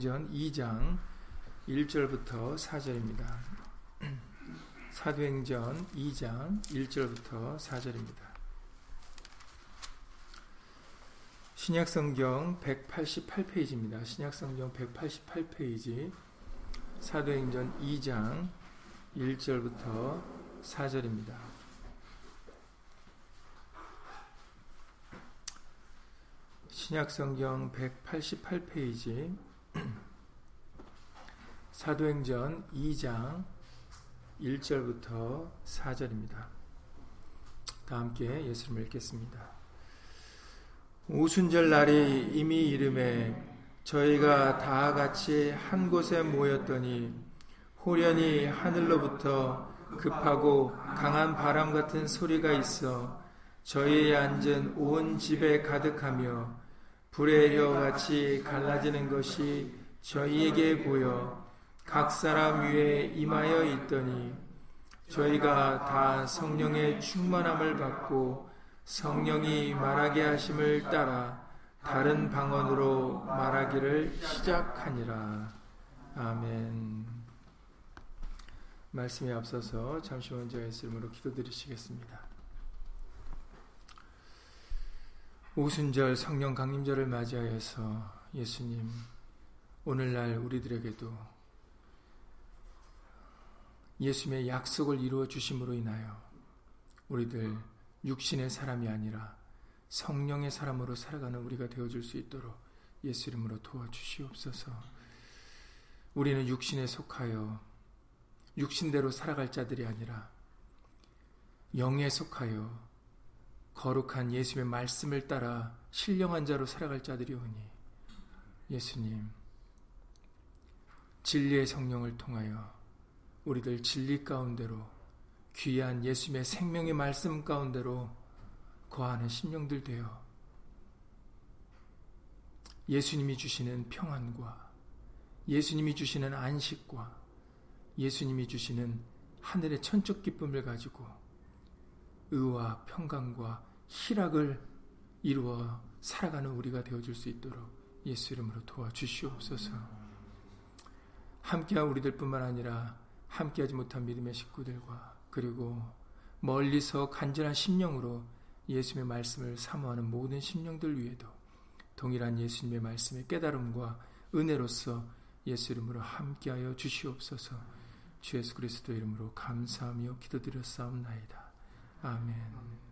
사도행전 2장 1절부터 4절입니다. 사도행전 2장 1절부터 4절입니다. 신약성경 188페이지입니다. 신약성경 188페이지 사도행전 2장 1절부터 4절입니다. 신약성경 188페이지 사도행전 2장 1절부터 4절입니다. 다 함께 예수를 읽겠습니다. 오순절 날이 이미 이름에 저희가 다 같이 한 곳에 모였더니 호련히 하늘로부터 급하고 강한 바람 같은 소리가 있어 저희의 앉은 온 집에 가득하며 불의 혀 같이 갈라지는 것이 저희에게 보여 각 사람 위에 임하여 있더니 저희가 다 성령의 충만함을 받고 성령이 말하게 하심을 따라 다른 방언으로 말하기를 시작하니라. 아멘. 말씀에 앞서서 잠시 먼저 예수님으로 기도드리시겠습니다. 오순절 성령 강림절을 맞이하여서 예수님 오늘날 우리들에게도 예수님의 약속을 이루어 주심으로 인하여 우리들 육신의 사람이 아니라 성령의 사람으로 살아가는 우리가 되어줄 수 있도록 예수 이름으로 도와주시옵소서. 우리는 육신에 속하여 육신대로 살아갈 자들이 아니라 영에 속하여 거룩한 예수의 말씀을 따라 신령한 자로 살아갈 자들이오니 예수님 진리의 성령을 통하여 우리들 진리 가운데로 귀한 예수의 생명의 말씀 가운데로 거하는 심령들 되어 예수님이 주시는 평안과 예수님이 주시는 안식과 예수님이 주시는 하늘의 천적 기쁨을 가지고 의와 평강과 희락을 이루어 살아가는 우리가 되어줄 수 있도록 예수 이름으로 도와주시옵소서. 함께한 우리들뿐만 아니라 함께하지 못한 믿음의 식구들과 그리고 멀리서 간절한 심령으로 예수님의 말씀을 사모하는 모든 심령들 위에도 동일한 예수님의 말씀의 깨달음과 은혜로서 예수 이름으로 함께하여 주시옵소서. 주 예수 그리스도 이름으로 감사하며 기도드렸사옵나이다. 아멘.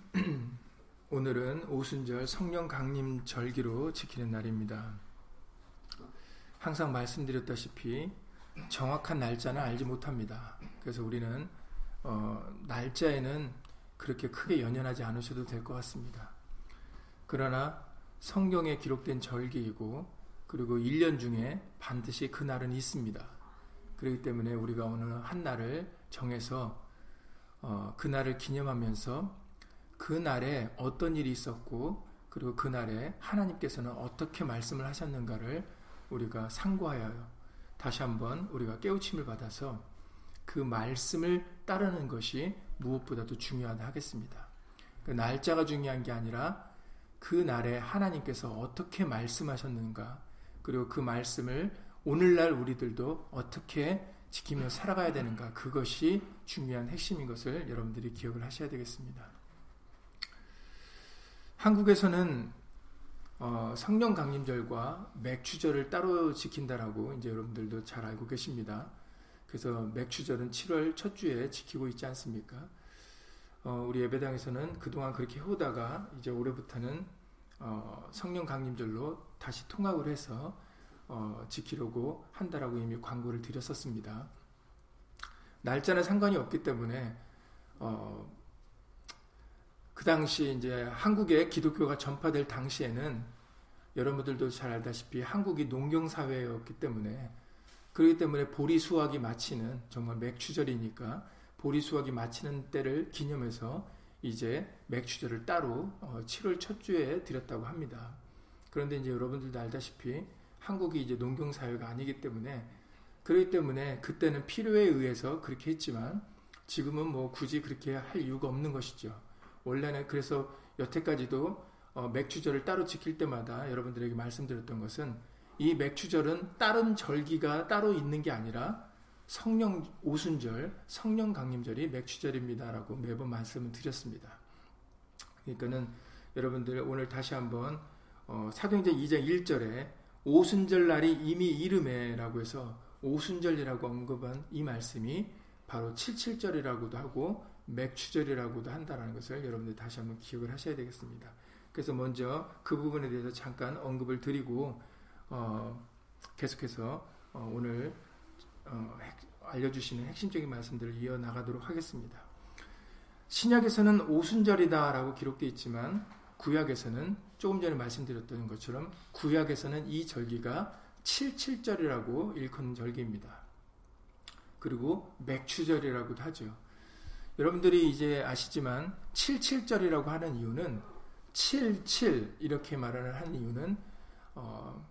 오늘은 오순절 성령 강림 절기로 지키는 날입니다. 항상 말씀드렸다시피 정확한 날짜는 알지 못합니다. 그래서 우리는 어, 날짜에는 그렇게 크게 연연하지 않으셔도 될 것 같습니다. 그러나 성경에 기록된 절기이고 그리고 1년 중에 반드시 그 날은 있습니다. 그렇기 때문에 우리가 오늘 한 날을 정해서 어, 그 날을 기념하면서 그 날에 어떤 일이 있었고 그리고 그 날에 하나님께서는 어떻게 말씀을 하셨는가를 우리가 상고하여 다시 한번 우리가 깨우침을 받아서 그 말씀을 따르는 것이 무엇보다도 중요하다 하겠습니다. 그 날짜가 중요한 게 아니라 그 날에 하나님께서 어떻게 말씀하셨는가, 그리고 그 말씀을 오늘날 우리들도 어떻게 지키며 살아가야 되는가, 그것이 중요한 핵심인 것을 여러분들이 기억을 하셔야 되겠습니다. 한국에서는 어, 성령 강림절과 맥추절을 따로 지킨다라고 이제 여러분들도 잘 알고 계십니다. 그래서 맥추절은 7월 첫 주에 지키고 있지 않습니까? 어, 우리 예배당에서는 그동안 그렇게 해오다가 이제 올해부터는 어, 성령 강림절로 다시 통합을 해서 어, 지키려고 한다라고 이미 광고를 드렸었습니다. 날짜는 상관이 없기 때문에 어, 그 당시 이제 한국에 기독교가 전파될 당시에는 여러분들도 잘 알다시피 한국이 농경 사회였기 때문에 그렇기 때문에 보리 수확이 마치는 정말 맥추절이니까 보리 수확이 마치는 때를 기념해서 이제 맥주절을 따로 7월 어, 첫 주에 드렸다고 합니다. 그런데 이제 여러분들도 알다시피 한국이 이제 농경 사회가 아니기 때문에 그렇기 때문에 그때는 필요에 의해서 그렇게 했지만 지금은 뭐 굳이 그렇게 할 이유가 없는 것이죠. 원래는 그래서 여태까지도 어, 맥주절을 따로 지킬 때마다 여러분들에게 말씀드렸던 것은 이 맥주절은 다른 절기가 따로 있는 게 아니라 성령 오순절, 성령 강림절이 맥주절입니다라고 매번 말씀을 드렸습니다. 그러니까는 여러분들 오늘 다시 한번 어, 사도행전 2장 1절에 오순절 날이 이미 이름에라고 해서 오순절이라고 언급한 이 말씀이 바로 77절이라고도 하고 맥추절이라고도 한다는 것을 여러분들 다시 한번 기억을 하셔야 되겠습니다. 그래서 먼저 그 부분에 대해서 잠깐 언급을 드리고 어, 계속해서 어, 오늘 어, 핵, 알려주시는 핵심적인 말씀들을 이어나가도록 하겠습니다. 신약에서는 오순절이다라고 기록되어 있지만 구약에서는 조금 전에 말씀드렸던 것처럼 구약에서는 이 절기가 77절이라고 일컫는 절기입니다. 그리고 맥추절이라고도 하죠. 여러분들이 이제 아시지만 77절이라고 하는 이유는 77 이렇게 말을 하는 이유는 어,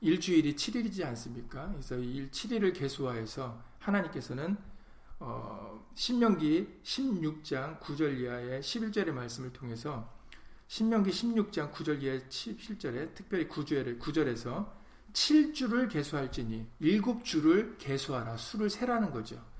일주일이 7일이지 않습니까? 그래서 일 7일을 개수화해서 하나님께서는 어, 신명기 16장 9절 이하의 11절의 말씀을 통해서 신명기 16장 9절 이하의 11절에 특별히 9절에, 9절에서 7주를 개수할지니 7주를 개수하라 수를 세라는 거죠.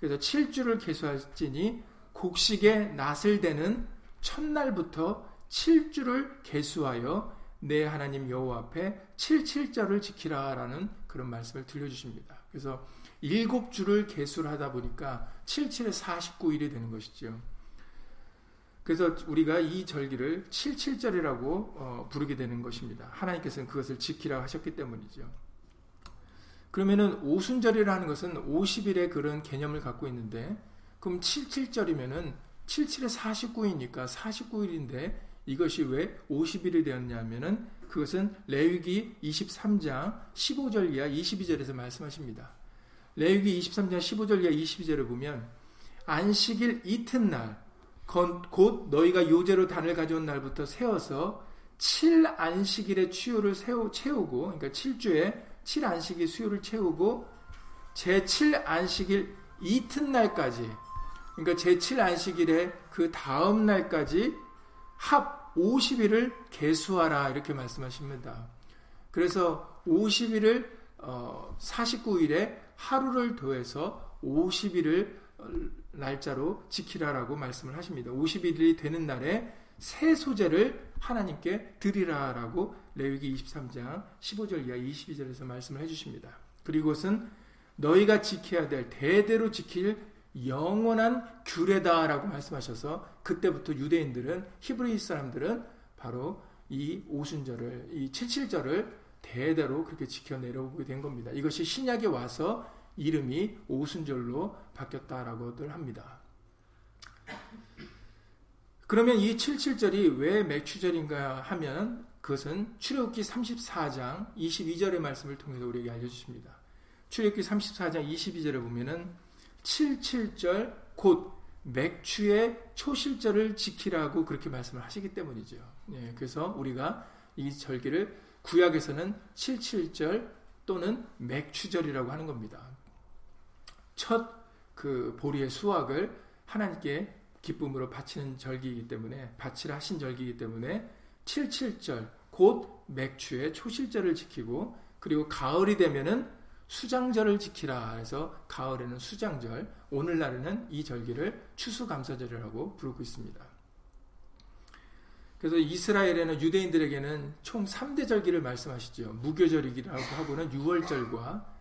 그래서 7주를 개수할지니 곡식의 낫을 되는 첫날부터 7주를 개수하여 내 하나님 여호와 앞에 77절을 지키라라는 그런 말씀을 들려주십니다. 그래서 일곱 주를 개수를 하다 보니까 77에 49일이 되는 것이죠. 그래서 우리가 이 절기를 77절이라고 어, 부르게 되는 것입니다. 하나님께서는 그것을 지키라 하셨기 때문이죠. 그러면은 오순절이라는 것은 50일의 그런 개념을 갖고 있는데 그럼 77절이면은 77에 49이니까 49일인데 이것이 왜 50일이 되었냐면은 그것은 레위기 23장 15절 이하 22절에서 말씀하십니다. 레위기 23장 15절 이하 22절을 보면 안식일 이튿날 곧 너희가 요제로 단을 가져온 날부터 세워서 7안식일의 추요를 채우고 그러니까 7주에 7안식일 수요를 채우고 제7안식일 이튿날까지 그러니까 제7안식일의 그 다음 날까지 합 50일을 개수하라 이렇게 말씀하십니다. 그래서 50일을 어, 49일에 하루를 더해서 50일을 어, 날짜로 지키라라고 말씀을 하십니다. 50일이 되는 날에 새 소재를 하나님께 드리라라고 레위기 23장 15절 이하 22절에서 말씀을 해주십니다. 그리고는 너희가 지켜야 될 대대로 지킬 영원한 규례다라고 말씀하셔서 그때부터 유대인들은 히브리 사람들은 바로 이 오순절을 이 칠칠절을 대대로 그렇게 지켜 내려오게 된 겁니다. 이것이 신약에 와서 이름이 오순절로 바뀌었다라고들 합니다. 그러면 이 77절이 왜 맥추절인가 하면 그것은 출애굽기 34장 22절의 말씀을 통해서 우리에게 알려 주십니다. 출애굽기 34장 22절에 보면은 77절 곧 맥추의 초실절을 지키라고 그렇게 말씀을 하시기 때문이죠. 예, 그래서 우리가 이 절기를 구약에서는 77절 또는 맥추절이라고 하는 겁니다. 첫 그 보리의 수확을 하나님께 기쁨으로 바치는 절기이기 때문에 바치라 하신 절기이기 때문에 77절 곧 맥추의 초실절을 지키고 그리고 가을이 되면은 수장절을 지키라 해서 가을에는 수장절, 오늘날에는 이 절기를 추수감사절이라고 부르고 있습니다. 그래서 이스라엘에는 유대인들에게는 총 3대 절기를 말씀하시죠. 무교절이라고 하고는 6월절과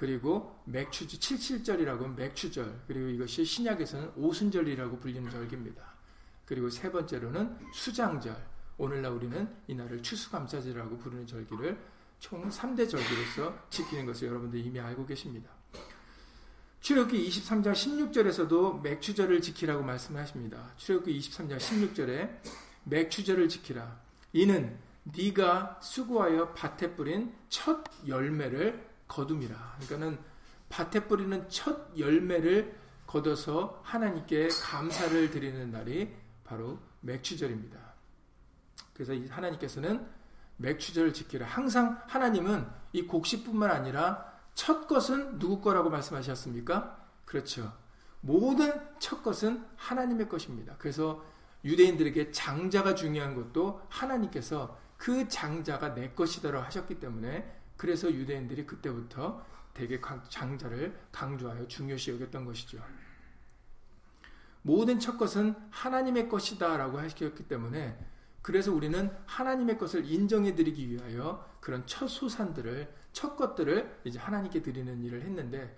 그리고 맥추 77절이라고 맥추절 그리고 이것이 신약에서는 오순절이라고 불리는 절기입니다. 그리고 세 번째로는 수장절 오늘날 우리는 이날을 추수감사절이라고 부르는 절기를 총 3대 절기로서 지키는 것을 여러분들 이미 알고 계십니다. 출애굽기 23장 16절에서도 맥추절을 지키라고 말씀하십니다. 출애굽기 23장 16절에 맥추절을 지키라. 이는 네가 수고하여 밭에 뿌린 첫 열매를 거둠이라. 그러니까는 밭에 뿌리는 첫 열매를 거둬서 하나님께 감사를 드리는 날이 바로 맥추절입니다. 그래서 하나님께서는 맥추절을 지키라. 항상 하나님은 이 곡식뿐만 아니라 첫 것은 누구 거라고 말씀하셨습니까? 그렇죠. 모든 첫 것은 하나님의 것입니다. 그래서 유대인들에게 장자가 중요한 것도 하나님께서 그 장자가 내 것이다라고 하셨기 때문에 그래서 유대인들이 그때부터 대개 장자를 강조하여 중요시 여겼던 것이죠. 모든 첫 것은 하나님의 것이다 라고 하셨기 때문에 그래서 우리는 하나님의 것을 인정해 드리기 위하여 그런 첫 소산들을 첫 것들을 이제 하나님께 드리는 일을 했는데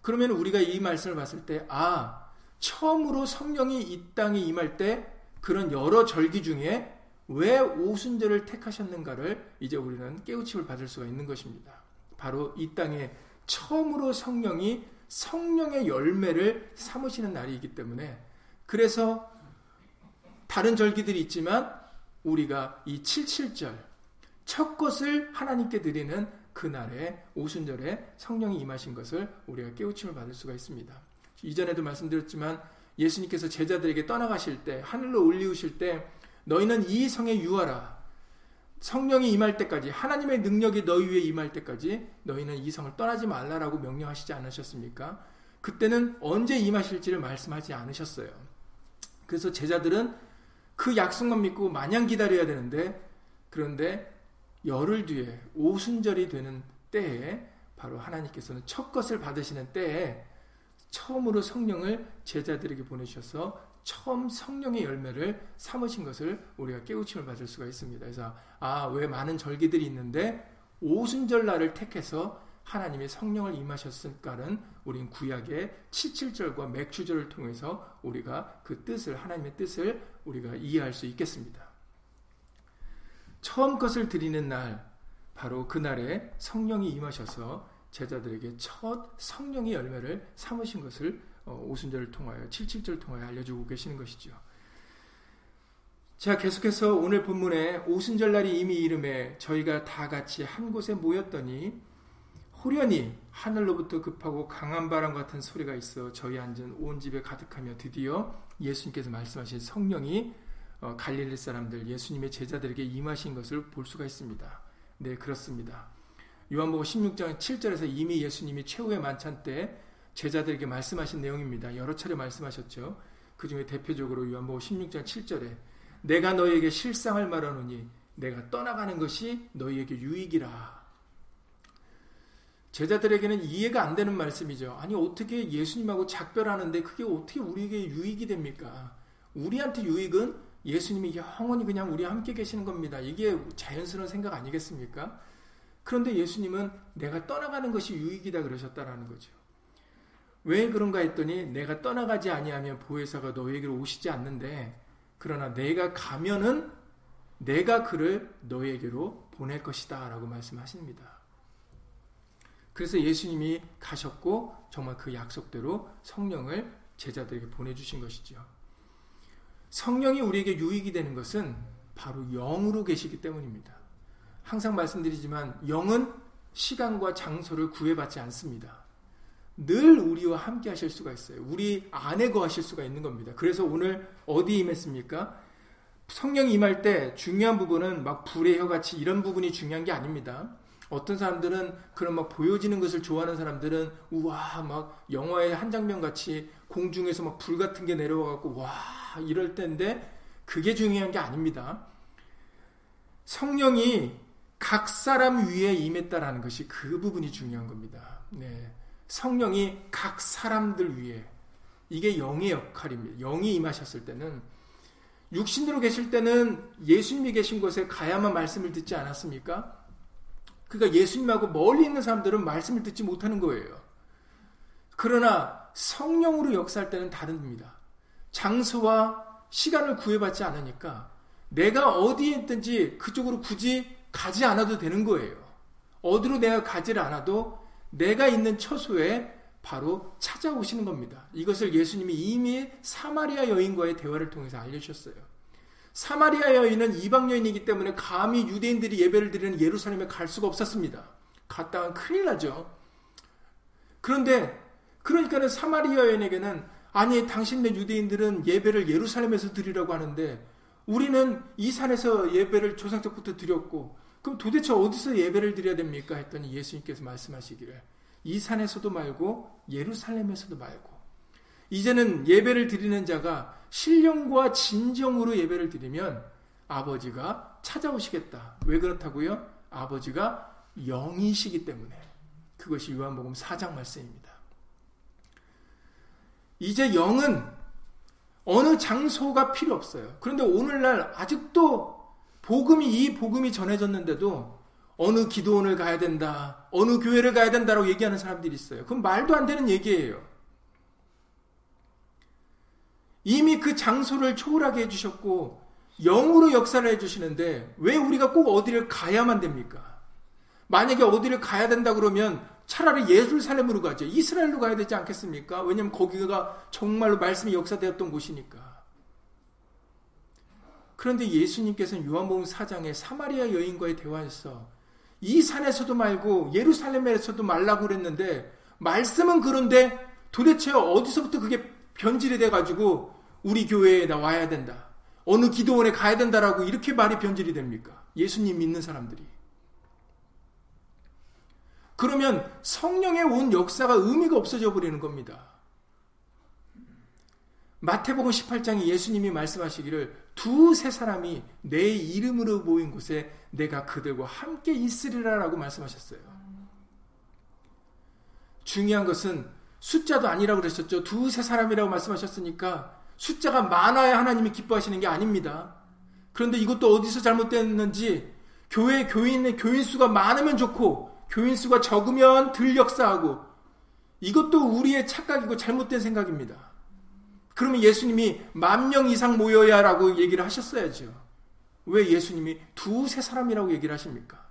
그러면 우리가 이 말씀을 봤을 때 아, 처음으로 성령이 이 땅에 임할 때 그런 여러 절기 중에 왜 오순절을 택하셨는가를 이제 우리는 깨우침을 받을 수가 있는 것입니다. 바로 이 땅에 처음으로 성령이 성령의 열매를 삼으시는 날이기 때문에 그래서 다른 절기들이 있지만 우리가 이 77절 첫 것을 하나님께 드리는 그날에 오순절에 성령이 임하신 것을 우리가 깨우침을 받을 수가 있습니다. 이전에도 말씀드렸지만 예수님께서 제자들에게 떠나가실 때 하늘로 올리우실 때 너희는 이 성에 유하라. 성령이 임할 때까지 하나님의 능력이 너희 위에 임할 때까지 너희는 이 성을 떠나지 말라라고 명령하시지 않으셨습니까? 그때는 언제 임하실지를 말씀하지 않으셨어요. 그래서 제자들은 그 약속만 믿고 마냥 기다려야 되는데 그런데 열흘 뒤에 오순절이 되는 때에 바로 하나님께서는 첫 것을 받으시는 때에 처음으로 성령을 제자들에게 보내셔서 처음 성령의 열매를 삼으신 것을 우리가 깨우침을 받을 수가 있습니다. 그래서 아, 왜 많은 절기들이 있는데 오순절 날을 택해서 하나님의 성령을 임하셨을까는 우린 구약의 77절과 맥주절을 통해서 우리가 그 뜻을 하나님의 뜻을 우리가 이해할 수 있겠습니다. 처음 것을 드리는 날 바로 그날에 성령이 임하셔서 제자들에게 첫 성령의 열매를 삼으신 것을 어, 오순절을 통하여 77절을 통하여 알려주고 계시는 것이죠. 자, 계속해서 오늘 본문에 오순절 날이 이미 이름에 저희가 다 같이 한 곳에 모였더니 호련히 하늘로부터 급하고 강한 바람 같은 소리가 있어 저희 앉은 온 집에 가득하며 드디어 예수님께서 말씀하신 성령이 어, 갈릴리 사람들 예수님의 제자들에게 임하신 것을 볼 수가 있습니다. 네, 그렇습니다. 요한복음 16장 7절에서 이미 예수님이 최후의 만찬 때 제자들에게 말씀하신 내용입니다. 여러 차례 말씀하셨죠. 그 중에 대표적으로 요한복음 16장 7절에 내가 너희에게 실상을 말하노니 내가 떠나가는 것이 너희에게 유익이라. 제자들에게는 이해가 안 되는 말씀이죠. 아니 어떻게 예수님하고 작별하는데 그게 어떻게 우리에게 유익이 됩니까? 우리한테 유익은 예수님이 영원히 그냥 우리 함께 계시는 겁니다. 이게 자연스러운 생각 아니겠습니까? 그런데 예수님은 내가 떠나가는 것이 유익이다 그러셨다라는 거죠. 왜 그런가 했더니 내가 떠나가지 아니하면 보혜사가 너에게로 오시지 않는데 그러나 내가 가면은 내가 그를 너에게로 보낼 것이다 라고 말씀하십니다. 그래서 예수님이 가셨고 정말 그 약속대로 성령을 제자들에게 보내주신 것이죠. 성령이 우리에게 유익이 되는 것은 바로 영으로 계시기 때문입니다. 항상 말씀드리지만 영은 시간과 장소를 구애받지 않습니다. 늘 우리와 함께 하실 수가 있어요. 우리 안에 거하실 수가 있는 겁니다. 그래서 오늘 어디 임했습니까? 성령이 임할 때 중요한 부분은 막 불의 혀같이 이런 부분이 중요한 게 아닙니다. 어떤 사람들은 그런 막 보여지는 것을 좋아하는 사람들은 우와 막 영화의 한 장면 같이 공중에서 막 불 같은 게 내려와 갖고 와 이럴 때인데 그게 중요한 게 아닙니다. 성령이 각 사람 위에 임했다라는 것이 그 부분이 중요한 겁니다. 네. 성령이 각 사람들 위에 이게 영의 역할입니다. 영이 임하셨을 때는 육신으로 계실 때는 예수님이 계신 곳에 가야만 말씀을 듣지 않았습니까? 그러니까 예수님하고 멀리 있는 사람들은 말씀을 듣지 못하는 거예요. 그러나 성령으로 역사할 때는 다릅니다. 장소와 시간을 구애받지 않으니까 내가 어디에 있든지 그쪽으로 굳이 가지 않아도 되는 거예요. 어디로 내가 가지를 않아도 내가 있는 처소에 바로 찾아오시는 겁니다. 이것을 예수님이 이미 사마리아 여인과의 대화를 통해서 알려주셨어요. 사마리아 여인은 이방 여인이기 때문에 감히 유대인들이 예배를 드리는 예루살렘에 갈 수가 없었습니다. 갔다간 큰일 나죠. 그런데 그러니까는 사마리아 여인에게는 아니 당신네 유대인들은 예배를 예루살렘에서 드리라고 하는데 우리는 이 산에서 예배를 조상적부터 드렸고 그럼 도대체 어디서 예배를 드려야 됩니까? 했더니 예수님께서 말씀하시기를 이 산에서도 말고 예루살렘에서도 말고 이제는 예배를 드리는 자가 신령과 진정으로 예배를 드리면 아버지가 찾아오시겠다. 왜 그렇다고요? 아버지가 영이시기 때문에. 그것이 요한복음 4장 말씀입니다. 이제 영은 어느 장소가 필요 없어요. 그런데 오늘날 아직도 복음이 이 복음이 전해졌는데도 어느 기도원을 가야 된다, 어느 교회를 가야 된다라고 얘기하는 사람들이 있어요. 그건 말도 안 되는 얘기예요. 이미 그 장소를 초월하게 해주셨고 영으로 역사를 해주시는데 왜 우리가 꼭 어디를 가야만 됩니까? 만약에 어디를 가야 된다 그러면 차라리 예루살렘으로 가죠. 이스라엘로 가야 되지 않겠습니까? 왜냐하면 거기가 정말로 말씀이 역사되었던 곳이니까. 그런데 예수님께서는 요한복음 4장에 사마리아 여인과의 대화에서 이 산에서도 말고 예루살렘에서도 말라고 그랬는데 말씀은 그런데 도대체 어디서부터 그게 변질이 돼가지고 우리 교회에 나와야 된다. 어느 기도원에 가야 된다라고 이렇게 말이 변질이 됩니까? 예수님 믿는 사람들이. 그러면 성령의 온 역사가 의미가 없어져 버리는 겁니다. 마태복음 18장에 예수님이 말씀하시기를 두 세 사람이 내 이름으로 모인 곳에 내가 그들과 함께 있으리라라고 말씀하셨어요. 중요한 것은 숫자도 아니라고 그러셨죠. 두 세 사람이라고 말씀하셨으니까 숫자가 많아야 하나님이 기뻐하시는 게 아닙니다. 그런데 이것도 어디서 잘못됐는지 교회 교인의 교인 수가 많으면 좋고 교인 수가 적으면 들 역사하고 이것도 우리의 착각이고 잘못된 생각입니다. 그러면 예수님이 만 명 이상 모여야라고 얘기를 하셨어야죠. 왜 예수님이 두세 사람이라고 얘기를 하십니까?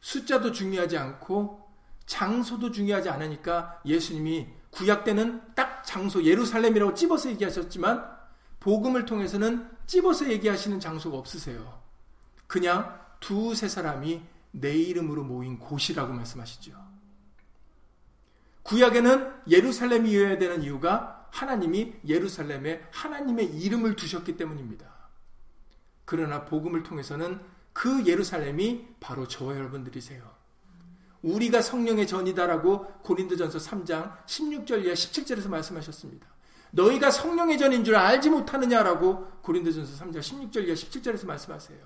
숫자도 중요하지 않고 장소도 중요하지 않으니까 예수님이 구약 때는 딱 장소 예루살렘이라고 찝어서 얘기하셨지만 복음을 통해서는 찝어서 얘기하시는 장소가 없으세요. 그냥 두세 사람이 내 이름으로 모인 곳이라고 말씀하시죠. 구약에는 예루살렘이어야 되는 이유가 하나님이 예루살렘에 하나님의 이름을 두셨기 때문입니다. 그러나 복음을 통해서는 그 예루살렘이 바로 저와 여러분들이세요. 우리가 성령의 전이다라고 고린도전서 3장 16절 이하 17절에서 말씀하셨습니다. 너희가 성령의 전인 줄 알지 못하느냐라고 고린도전서 3장 16절 이하 17절에서 말씀하세요.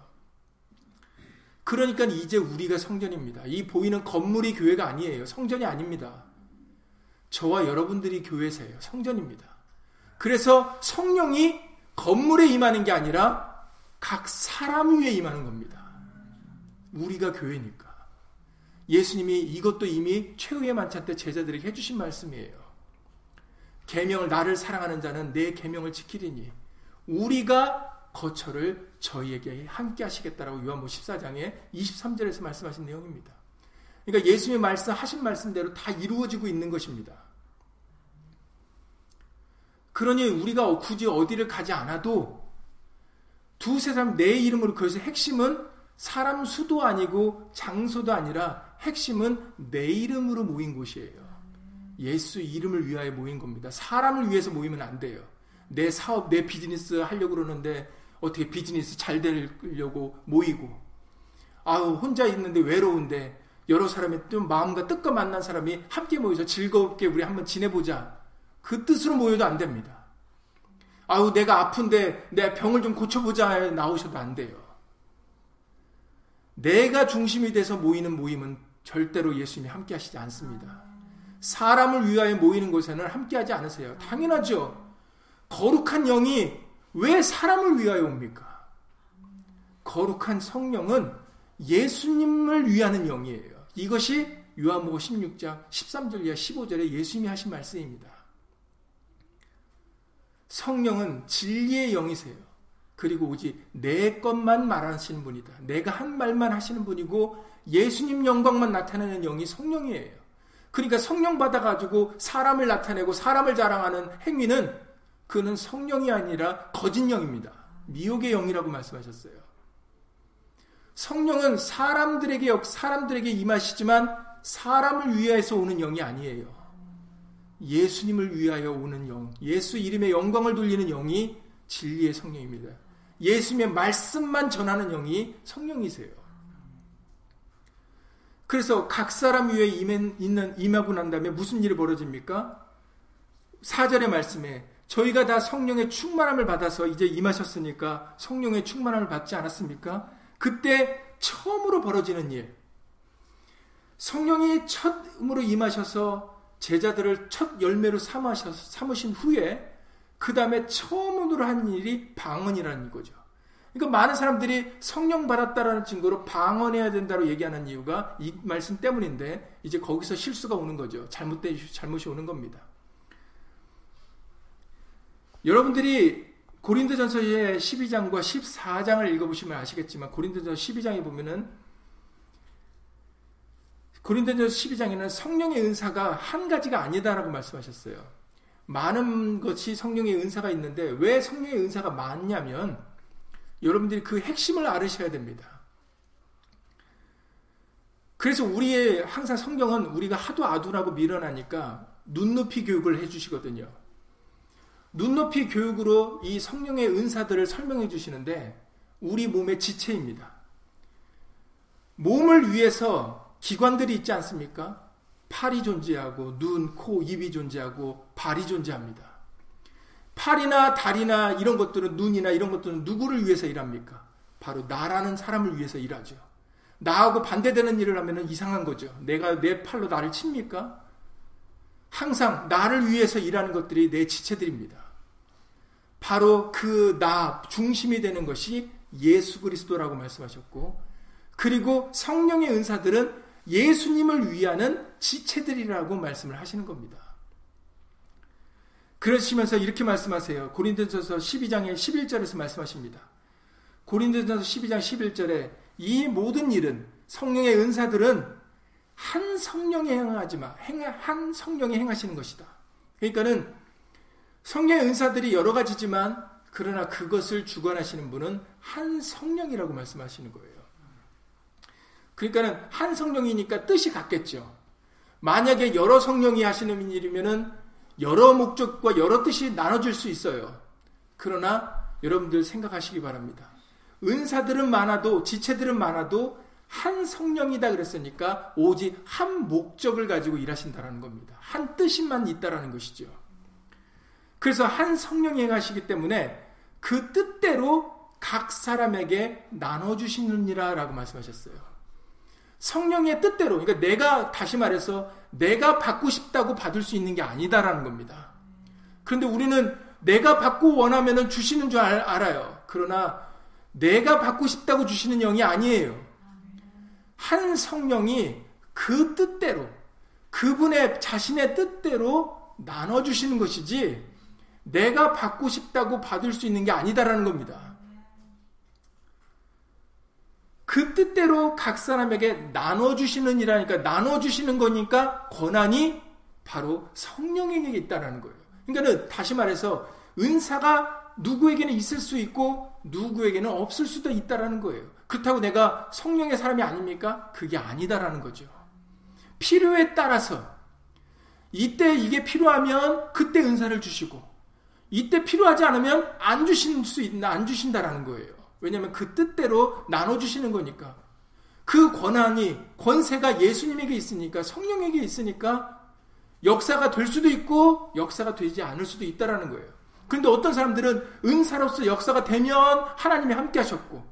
그러니까 이제 우리가 성전입니다. 이 보이는 건물이 교회가 아니에요. 성전이 아닙니다. 저와 여러분들이 교회세요. 성전입니다. 그래서 성령이 건물에 임하는 게 아니라 각 사람 위에 임하는 겁니다. 우리가 교회니까. 예수님이 이것도 이미 최후의 만찬 때 제자들에게 해주신 말씀이에요. 계명을 나를 사랑하는 자는 내 계명을 지키리니 우리가 거처를 저희에게 함께 하시겠다라고 요한복 14장에 23절에서 말씀하신 내용입니다. 그러니까 예수님의 말씀하신 말씀대로 다 이루어지고 있는 것입니다. 그러니 우리가 굳이 어디를 가지 않아도 두세 사람 내 이름으로 그것의 핵심은 사람 수도 아니고 장소도 아니라 핵심은 내 이름으로 모인 곳이에요. 예수 이름을 위하여 모인 겁니다. 사람을 위해서 모이면 안 돼요. 내 사업, 내 비즈니스 하려고 그러는데 어떻게 비즈니스 잘 되려고 모이고 아우 혼자 있는데 외로운데 여러 사람이 좀 마음과 뜻과 만난 사람이 함께 모여서 즐겁게 우리 한번 지내보자 그 뜻으로 모여도 안 됩니다. 아우 내가 아픈데 내 병을 좀 고쳐보자 나오셔도 안 돼요. 내가 중심이 돼서 모이는 모임은 절대로 예수님이 함께 하시지 않습니다. 사람을 위하여 모이는 곳에는 함께 하지 않으세요. 당연하죠. 거룩한 영이 왜 사람을 위하여 옵니까? 거룩한 성령은 예수님을 위하는 영이에요. 이것이 요한복음 16장 13절 이하 15절에 예수님이 하신 말씀입니다. 성령은 진리의 영이세요. 그리고 오직 내 것만 말하시는 분이다. 내가 한 말만 하시는 분이고 예수님 영광만 나타내는 영이 성령이에요. 그러니까 성령 받아가지고 사람을 나타내고 사람을 자랑하는 행위는 그는 성령이 아니라 거짓 영입니다. 미혹의 영이라고 말씀하셨어요. 성령은 사람들에게 사람들에게 임하시지만 사람을 위하여서 오는 영이 아니에요. 예수님을 위하여 오는 영, 예수 이름의 영광을 돌리는 영이 진리의 성령입니다. 예수님의 말씀만 전하는 영이 성령이세요. 그래서 각 사람 위에 임하고 난 다음에 무슨 일이 벌어집니까? 4절의 말씀에 저희가 다 성령의 충만함을 받아서 이제 임하셨으니까 성령의 충만함을 받지 않았습니까? 그때 처음으로 벌어지는 일. 성령이 처음으로 임하셔서 제자들을 첫 열매로 삼으셔서, 삼으신 후에 그 다음에 처음으로 한 일이 방언이라는 거죠. 그러니까 많은 사람들이 성령 받았다라는 증거로 방언해야 된다고 얘기하는 이유가 이 말씀 때문인데 이제 거기서 실수가 오는 거죠. 잘못된 잘못이 오는 겁니다. 여러분들이 고린도전서의 12장과 14장을 읽어보시면 아시겠지만 고린도전서 12장에 보면은 고린도전서 12장에는 성령의 은사가 한 가지가 아니다라고 말씀하셨어요. 많은 것이 성령의 은사가 있는데 왜 성령의 은사가 많냐면 여러분들이 그 핵심을 알으셔야 됩니다. 그래서 우리의 항상 성경은 우리가 하도 아두라고 밀어나니까 눈높이 교육을 해주시거든요. 눈높이 교육으로 이 성령의 은사들을 설명해 주시는데 우리 몸의 지체입니다. 몸을 위해서 기관들이 있지 않습니까? 팔이 존재하고 눈, 코, 입이 존재하고 발이 존재합니다. 팔이나 다리나 이런 것들은 눈이나 이런 것들은 누구를 위해서 일합니까? 바로 나라는 사람을 위해서 일하죠. 나하고 반대되는 일을 하면 이상한 거죠. 내가 내 팔로 나를 칩니까? 항상 나를 위해서 일하는 것들이 내 지체들입니다. 바로 그 나 중심이 되는 것이 예수 그리스도라고 말씀하셨고, 그리고 성령의 은사들은 예수님을 위하는 지체들이라고 말씀을 하시는 겁니다. 그러시면서 이렇게 말씀하세요. 고린도전서 12장의 11절에서 말씀하십니다. 고린도전서 12장 11절에 이 모든 일은 성령의 은사들은 한 성령이 행하지만 한 성령이 행하시는 것이다. 그러니까는 성령의 은사들이 여러 가지지만 그러나 그것을 주관하시는 분은 한 성령이라고 말씀하시는 거예요. 그러니까는 한 성령이니까 뜻이 같겠죠. 만약에 여러 성령이 하시는 일이면은 여러 목적과 여러 뜻이 나눠질 수 있어요. 그러나 여러분들 생각하시기 바랍니다. 은사들은 많아도 지체들은 많아도 한 성령이다 그랬으니까 오직 한 목적을 가지고 일하신다라는 겁니다. 한 뜻이만 있다라는 것이죠. 그래서 한 성령이 행하시기 때문에 그 뜻대로 각 사람에게 나눠 주시느니라라고 말씀하셨어요. 성령의 뜻대로 그러니까 내가 다시 말해서 내가 받고 싶다고 받을 수 있는 게 아니다라는 겁니다. 그런데 우리는 내가 받고 원하면 주시는 줄 알, 알아요. 그러나 내가 받고 싶다고 주시는 영이 아니에요. 한 성령이 그 뜻대로 그분의 자신의 뜻대로 나눠 주시는 것이지 내가 받고 싶다고 받을 수 있는 게 아니다라는 겁니다. 그 뜻대로 각 사람에게 나눠주시는 이라니까 나눠주시는 거니까 권한이 바로 성령에게 있다는 거예요. 그러니까는 다시 말해서 은사가 누구에게는 있을 수 있고 누구에게는 없을 수도 있다라는 거예요. 그렇다고 내가 성령의 사람이 아닙니까? 그게 아니다라는 거죠. 필요에 따라서 이때 이게 필요하면 그때 은사를 주시고 이때 필요하지 않으면 안 주실 수 있나 안 주신다라는 거예요. 왜냐하면 그 뜻대로 나눠주시는 거니까. 그 권한이, 권세가 예수님에게 있으니까, 성령에게 있으니까, 역사가 될 수도 있고, 역사가 되지 않을 수도 있다라는 거예요. 그런데 어떤 사람들은 은사로서 역사가 되면 하나님이 함께 하셨고,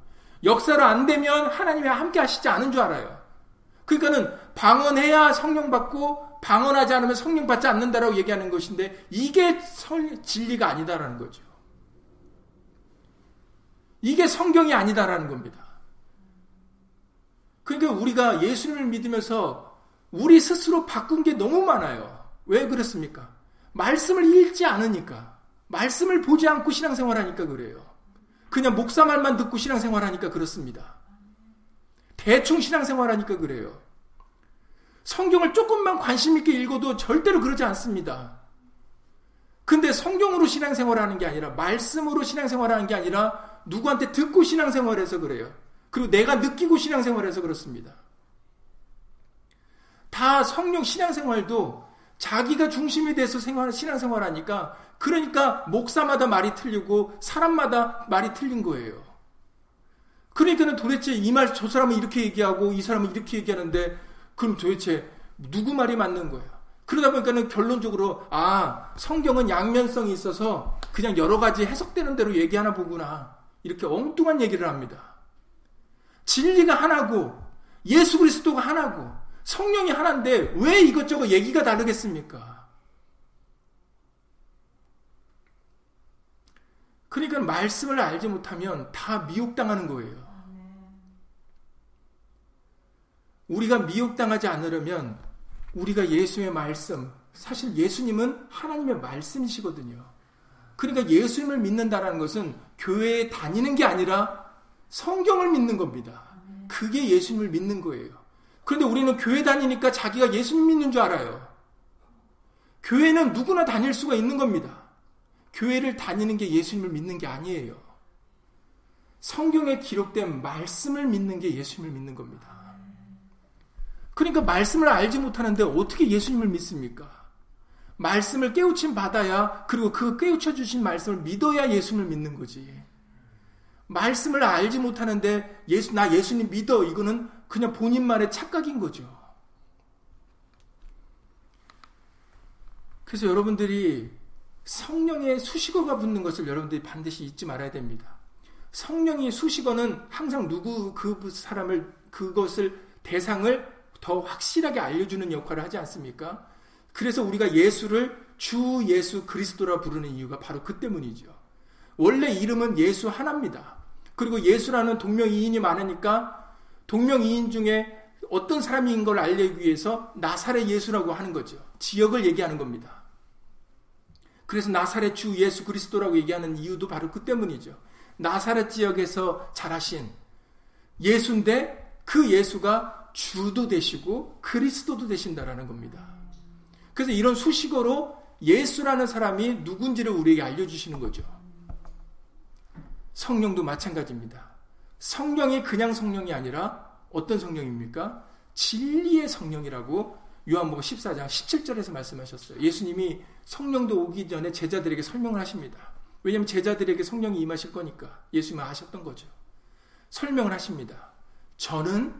역사로 안 되면 하나님이 함께 하시지 않은 줄 알아요. 그러니까는 방언해야 성령 받고, 방언하지 않으면 성령 받지 않는다라고 얘기하는 것인데, 이게 진리가 아니다라는 거죠. 이게 성경이 아니다라는 겁니다. 그러니까 우리가 예수님을 믿으면서 우리 스스로 바꾼 게 너무 많아요. 왜 그렇습니까? 말씀을 읽지 않으니까. 말씀을 보지 않고 신앙생활 하니까 그래요. 그냥 목사 말만 듣고 신앙생활 하니까 그렇습니다. 대충 신앙생활 하니까 그래요. 성경을 조금만 관심 있게 읽어도 절대로 그러지 않습니다. 근데 성경으로 신앙생활 하는 게 아니라 말씀으로 신앙생활 하는 게 아니라 누구한테 듣고 신앙생활해서 그래요. 그리고 내가 느끼고 신앙생활해서 그렇습니다. 다 성령 신앙생활도 자기가 중심이 돼서 생활, 신앙생활 하니까 그러니까 목사마다 말이 틀리고 사람마다 말이 틀린 거예요. 그러니까는 도대체 이 말 저 사람은 이렇게 얘기하고 이 사람은 이렇게 얘기하는데 그럼 도대체 누구 말이 맞는 거야? 그러다 보니까는 결론적으로 아 성경은 양면성이 있어서 그냥 여러 가지 해석되는 대로 얘기하나 보구나 이렇게 엉뚱한 얘기를 합니다. 진리가 하나고 예수 그리스도가 하나고 성령이 하나인데 왜 이것저것 얘기가 다르겠습니까? 그러니까 말씀을 알지 못하면 다 미혹당하는 거예요. 우리가 미혹당하지 않으려면 우리가 예수의 말씀, 사실 예수님은 하나님의 말씀이시거든요. 그러니까 예수님을 믿는다는 것은 교회에 다니는 게 아니라 성경을 믿는 겁니다. 그게 예수님을 믿는 거예요. 그런데 우리는 교회 다니니까 자기가 예수님 믿는 줄 알아요. 교회는 누구나 다닐 수가 있는 겁니다. 교회를 다니는 게 예수님을 믿는 게 아니에요. 성경에 기록된 말씀을 믿는 게 예수님을 믿는 겁니다. 그러니까 말씀을 알지 못하는데 어떻게 예수님을 믿습니까? 말씀을 깨우침 받아야 그리고 그 깨우쳐 주신 말씀을 믿어야 예수님을 믿는 거지. 말씀을 알지 못하는데 예수 나 예수님 믿어 이거는 그냥 본인만의 착각인 거죠. 그래서 여러분들이 성령의 수식어가 붙는 것을 여러분들이 반드시 잊지 말아야 됩니다. 성령의 수식어는 항상 누구 그 사람을 그것을 대상을 더 확실하게 알려주는 역할을 하지 않습니까? 그래서 우리가 예수를 주 예수 그리스도라 부르는 이유가 바로 그 때문이죠. 원래 이름은 예수 하나입니다. 그리고 예수라는 동명이인이 많으니까 동명이인 중에 어떤 사람인 걸 알리기 위해서 나사렛 예수라고 하는 거죠. 지역을 얘기하는 겁니다. 그래서 나사렛 주 예수 그리스도라고 얘기하는 이유도 바로 그 때문이죠. 나사렛 지역에서 자라신 예수인데 그 예수가 주도 되시고 그리스도도 되신다라는 겁니다. 그래서 이런 수식어로 예수라는 사람이 누군지를 우리에게 알려주시는 거죠. 성령도 마찬가지입니다. 성령이 그냥 성령이 아니라 어떤 성령입니까? 진리의 성령이라고 요한복음 14장 17절에서 말씀하셨어요. 예수님이 성령도 오기 전에 제자들에게 설명을 하십니다. 왜냐하면 제자들에게 성령이 임하실 거니까 예수님은 아셨던 거죠. 설명을 하십니다. 저는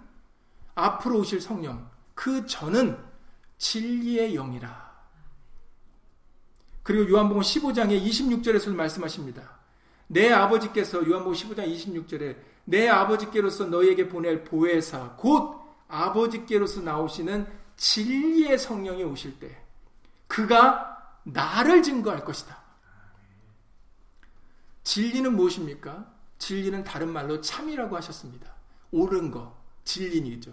앞으로 오실 성령, 그 저는 진리의 영이라. 그리고 요한복음 15장의 26절에서 말씀하십니다. 내 아버지께서 요한복음 15장 26절에 내 아버지께로서 너에게 보낼 보혜사 곧 아버지께로서 나오시는 진리의 성령이 오실 때 그가 나를 증거할 것이다. 진리는 무엇입니까? 진리는 다른 말로 참이라고 하셨습니다. 옳은 거, 진리이죠.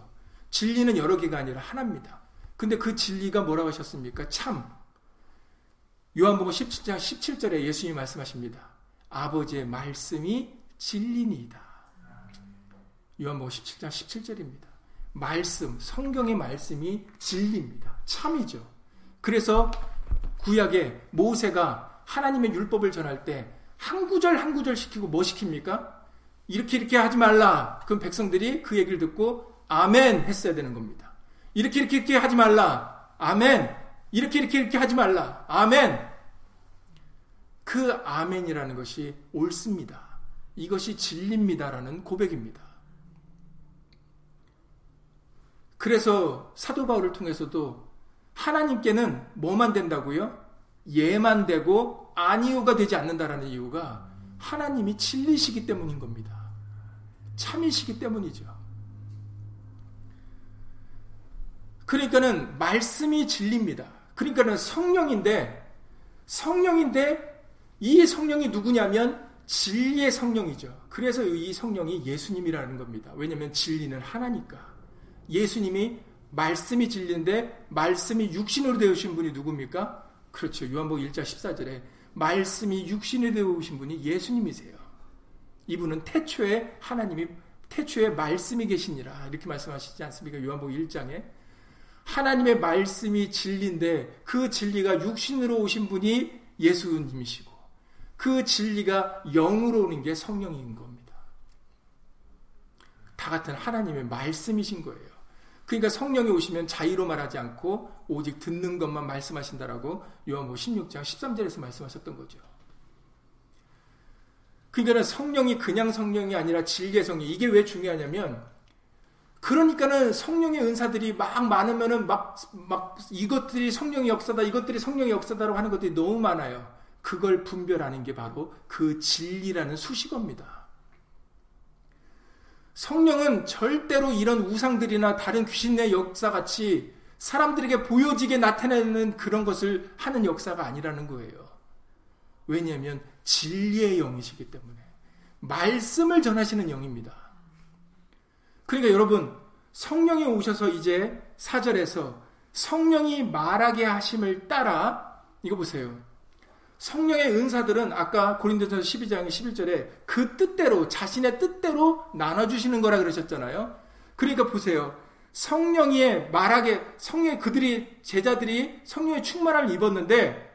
진리는 여러 개가 아니라 하나입니다. 근데 그 진리가 뭐라고 하셨습니까? 참. 요한복음 17장 17절에 예수님이 말씀하십니다. 아버지의 말씀이 진리니이다. 요한복음 17장 17절입니다. 말씀, 성경의 말씀이 진리입니다. 참이죠. 그래서 구약에 모세가 하나님의 율법을 전할 때 한 구절 한 구절 시키고 뭐 시킵니까? 이렇게 이렇게 하지 말라. 그럼 백성들이 그 얘기를 듣고 아멘 했어야 되는 겁니다. 이렇게 이렇게 이렇게 하지 말라. 아멘. 이렇게 이렇게 이렇게 하지 말라. 아멘. 그 아멘이라는 것이 옳습니다. 이것이 진리입니다라는 고백입니다. 그래서 사도 바울을 통해서도 하나님께는 뭐만 된다고요? 예만 되고 아니오가 되지 않는다라는 이유가 하나님이 진리시기 때문인 겁니다. 참이시기 때문이죠. 그러니까는 말씀이 진리입니다. 그러니까는 성령인데 성령인데 이 성령이 누구냐면 진리의 성령이죠. 그래서 이 성령이 예수님이라는 겁니다. 왜냐하면 진리는 하나니까. 예수님이 말씀이 진리인데 말씀이 육신으로 되으신 분이 누굽니까? 그렇죠. 요한복음 1장 14절에 말씀이 육신이 되으신 분이 예수님이세요. 이분은 태초에 하나님이 태초에 말씀이 계시니라 이렇게 말씀하시지 않습니까? 요한복음 1장에 하나님의 말씀이 진리인데 그 진리가 육신으로 오신 분이 예수님이시고 그 진리가 영으로 오는 게 성령인 겁니다. 다 같은 하나님의 말씀이신 거예요. 그러니까 성령이 오시면 자의로 말하지 않고 오직 듣는 것만 말씀하신다라고 요한복음 16장 13절에서 말씀하셨던 거죠. 그러니까 성령이 그냥 성령이 아니라 진리의 성령. 이게 왜 중요하냐면 그러니까는 성령의 은사들이 막 많으면은 막, 막 이것들이 성령의 역사다, 이것들이 성령의 역사다라고 하는 것들이 너무 많아요. 그걸 분별하는 게 바로 그 진리라는 수식어입니다. 성령은 절대로 이런 우상들이나 다른 귀신의 역사같이 사람들에게 보여지게 나타내는 그런 것을 하는 역사가 아니라는 거예요. 왜냐하면 진리의 영이시기 때문에 말씀을 전하시는 영입니다. 그러니까 여러분 성령이 오셔서 이제 사절에서 성령이 말하게 하심을 따라 이거 보세요. 성령의 은사들은 아까 고린도전서 12장 11절에 그 뜻대로 자신의 뜻대로 나눠 주시는 거라 그러셨잖아요. 그러니까 보세요. 성령이 말하게 성령 그들이 제자들이 성령의 충만함을 입었는데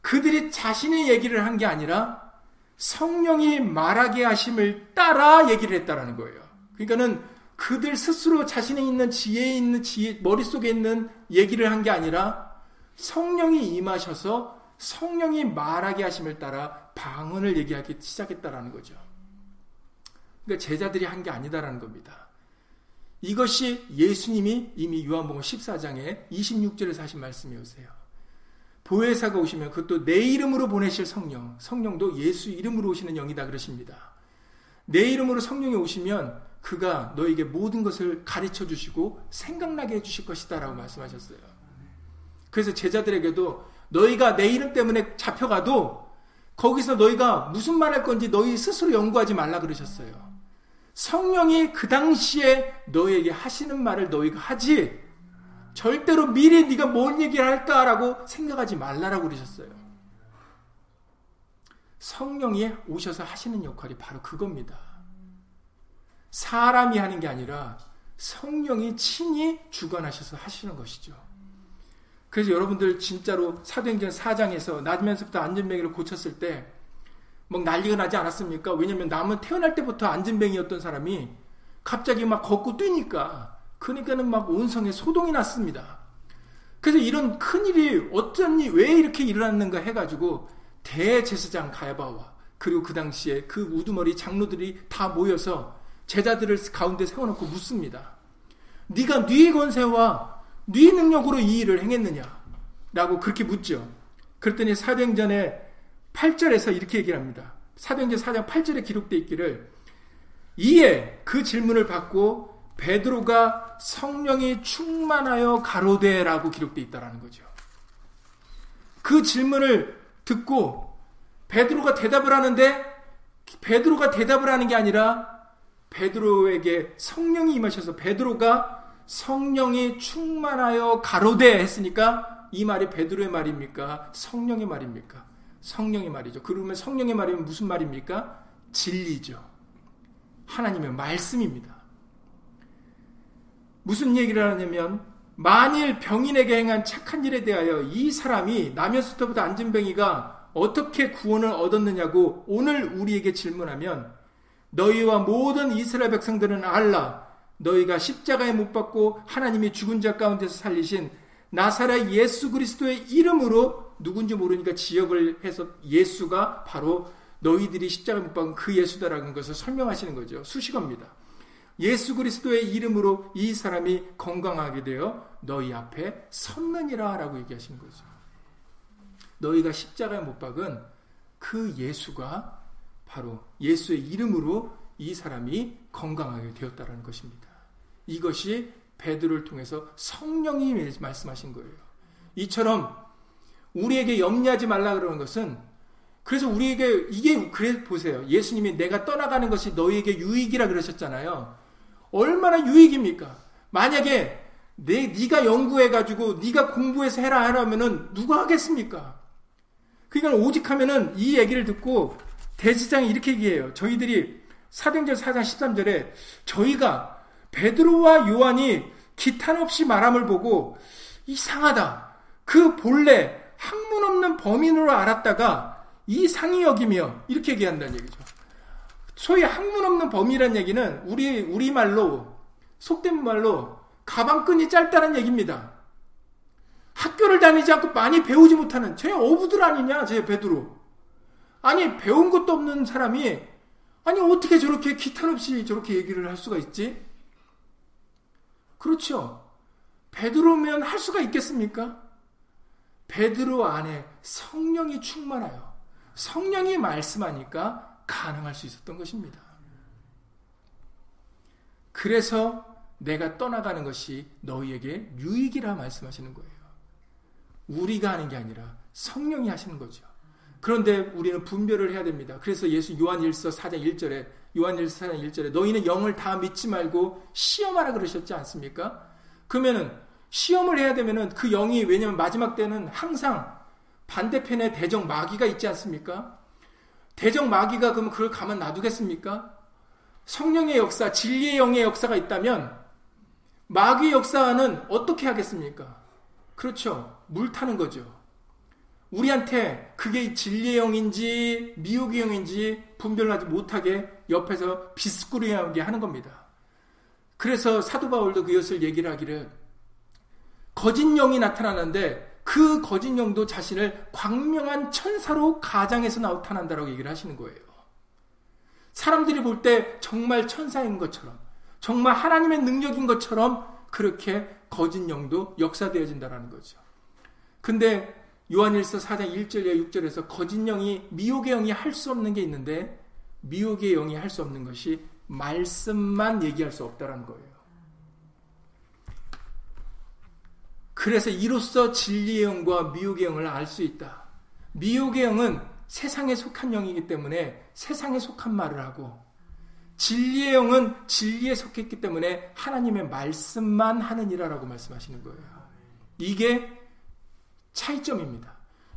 그들이 자신의 얘기를 한 게 아니라 성령이 말하게 하심을 따라 얘기를 했다라는 거예요. 그러니까는 그들 스스로 자신에 있는 지혜에 있는 지혜, 머릿속에 있는 얘기를 한 게 아니라 성령이 임하셔서 성령이 말하게 하심을 따라 방언을 얘기하기 시작했다라는 거죠. 그러니까 제자들이 한 게 아니다라는 겁니다. 이것이 예수님이 이미 요한복음 14장에 26절에서 하신 말씀이오세요. 보혜사가 오시면 그것도 내 이름으로 보내실 성령, 성령도 예수 이름으로 오시는 영이다 그러십니다. 내 이름으로 성령이 오시면 그가 너에게 모든 것을 가르쳐 주시고 생각나게 해 주실 것이다 라고 말씀하셨어요. 그래서 제자들에게도 너희가 내 이름 때문에 잡혀가도 거기서 너희가 무슨 말 할 건지 너희 스스로 연구하지 말라 그러셨어요. 성령이 그 당시에 너에게 하시는 말을 너희가 하지 절대로 미래 네가 뭔 얘기를 할까라고 생각하지 말라라고 그러셨어요. 성령이 오셔서 하시는 역할이 바로 그겁니다. 사람이 하는 게 아니라 성령이 친히 주관하셔서 하시는 것이죠. 그래서 여러분들 진짜로 사도행전 4장에서 낮으면서부터 안전뱅이를 고쳤을 때 막 난리가 나지 않았습니까? 왜냐면 남은 태어날 때부터 안전뱅이였던 사람이 갑자기 막 걷고 뛰니까 그러니까는 막 온성에 소동이 났습니다. 그래서 이런 큰 일이 어쩐니 왜 이렇게 일어났는가 해가지고 대제사장 가야바와 그리고 그 당시에 그 우두머리 장로들이 다 모여서 제자들을 가운데 세워놓고 묻습니다. 네가 네 권세와 네 능력으로 이 일을 행했느냐? 라고 그렇게 묻죠. 그랬더니 사도행전의 8절에서 이렇게 얘기를 합니다. 사도행전 4장 8절에 기록되어 있기를 이에 그 질문을 받고 베드로가 성령이 충만하여 가로되라고 기록되어 있다라는 거죠. 그 질문을 듣고 베드로가 대답을 하는데 베드로가 대답을 하는 게 아니라 베드로에게 성령이 임하셔서 베드로가 성령이 충만하여 가로되 했으니까 이 말이 베드로의 말입니까? 성령의 말입니까? 성령의 말이죠. 그러면 성령의 말이면 무슨 말입니까? 진리죠. 하나님의 말씀입니다. 무슨 얘기를 하냐면 만일 병인에게 행한 착한 일에 대하여 이 사람이 나면서부터 안진뱅이가 어떻게 구원을 얻었느냐고 오늘 우리에게 질문하면 너희와 모든 이스라엘 백성들은 알라 너희가 십자가에 못 박고 하나님이 죽은 자 가운데서 살리신 나사렛 예수 그리스도의 이름으로 누군지 모르니까 지역을 해서 예수가 바로 너희들이 십자가에 못 박은 그 예수다라는 것을 설명하시는 거죠. 수식어입니다. 예수 그리스도의 이름으로 이 사람이 건강하게 되어 너희 앞에 섰느니라 라고 얘기하시는 거죠. 너희가 십자가에 못 박은 그 예수가 바로 예수의 이름으로 이 사람이 건강하게 되었다는 것입니다. 이것이 베드로를 통해서 성령이 말씀하신 거예요. 이처럼 우리에게 염려하지 말라 그러는 것은 그래서 우리에게 이게 그래 보세요. 예수님이 내가 떠나가는 것이 너희에게 유익이라 그러셨잖아요. 얼마나 유익입니까? 만약에 내 네가 연구해 가지고 네가 공부해서 해라 하라면은 누가 하겠습니까? 그러니까 오직 하면은 이 얘기를 듣고 대지장이 이렇게 얘기해요. 저희들이 사도행전 4장 13절에 저희가 베드로와 요한이 기탄 없이 말함을 보고 이상하다. 그 본래 학문 없는 범인으로 알았다가 이상이 여기며 이렇게 얘기한다는 얘기죠. 소위 학문 없는 범이란 얘기는 우리 우리 말로 속된 말로 가방끈이 짧다는 얘기입니다. 학교를 다니지 않고 많이 배우지 못하는 제 어부들 아니냐, 제 베드로. 아니 배운 것도 없는 사람이 아니 어떻게 저렇게 기탄 없이 저렇게 얘기를 할 수가 있지? 그렇죠. 베드로면 할 수가 있겠습니까? 베드로 안에 성령이 충만하여 성령이 말씀하니까 가능할 수 있었던 것입니다. 그래서 내가 떠나가는 것이 너희에게 유익이라 말씀하시는 거예요. 우리가 하는 게 아니라 성령이 하시는 거죠. 그런데 우리는 분별을 해야 됩니다. 그래서 예수 요한일서 4장 1절에 요한일서 4장 1절에 너희는 영을 다 믿지 말고 시험하라 그러셨지 않습니까? 그러면은 시험을 해야 되면은 그 영이 왜냐면 마지막 때는 항상 반대편에 대적 마귀가 있지 않습니까? 대적 마귀가 그러면 그걸 가만 놔두겠습니까? 성령의 역사, 진리의 영의 역사가 있다면 마귀의 역사는 어떻게 하겠습니까? 그렇죠. 물 타는 거죠. 우리한테 그게 진리의 영인지 미혹의 영인지 분별하지 못하게 옆에서 비스꾸리하게 하는 겁니다. 그래서 사도 바울도 그것을 얘기를 하기를 거짓 영이 나타나는데 그 거짓 영도 자신을 광명한 천사로 가장해서 나타난다라고 얘기를 하시는 거예요. 사람들이 볼 때 정말 천사인 것처럼 정말 하나님의 능력인 것처럼 그렇게 거짓 영도 역사되어진다라는 거죠. 근데 요한일서 4장 1절에 6절에서 거짓 영이 미혹의 영이 할 수 없는 게 있는데 미혹의 영이 할 수 없는 것이 말씀만 얘기할 수 없다라는 거예요. 그래서 이로써 진리의 영과 미혹의 영을 알 수 있다. 미혹의 영은 세상에 속한 영이기 때문에 세상에 속한 말을 하고 진리의 영은 진리에 속했기 때문에 하나님의 말씀만 하느니라라고 말씀하시는 거예요. 이게 차이점입니다.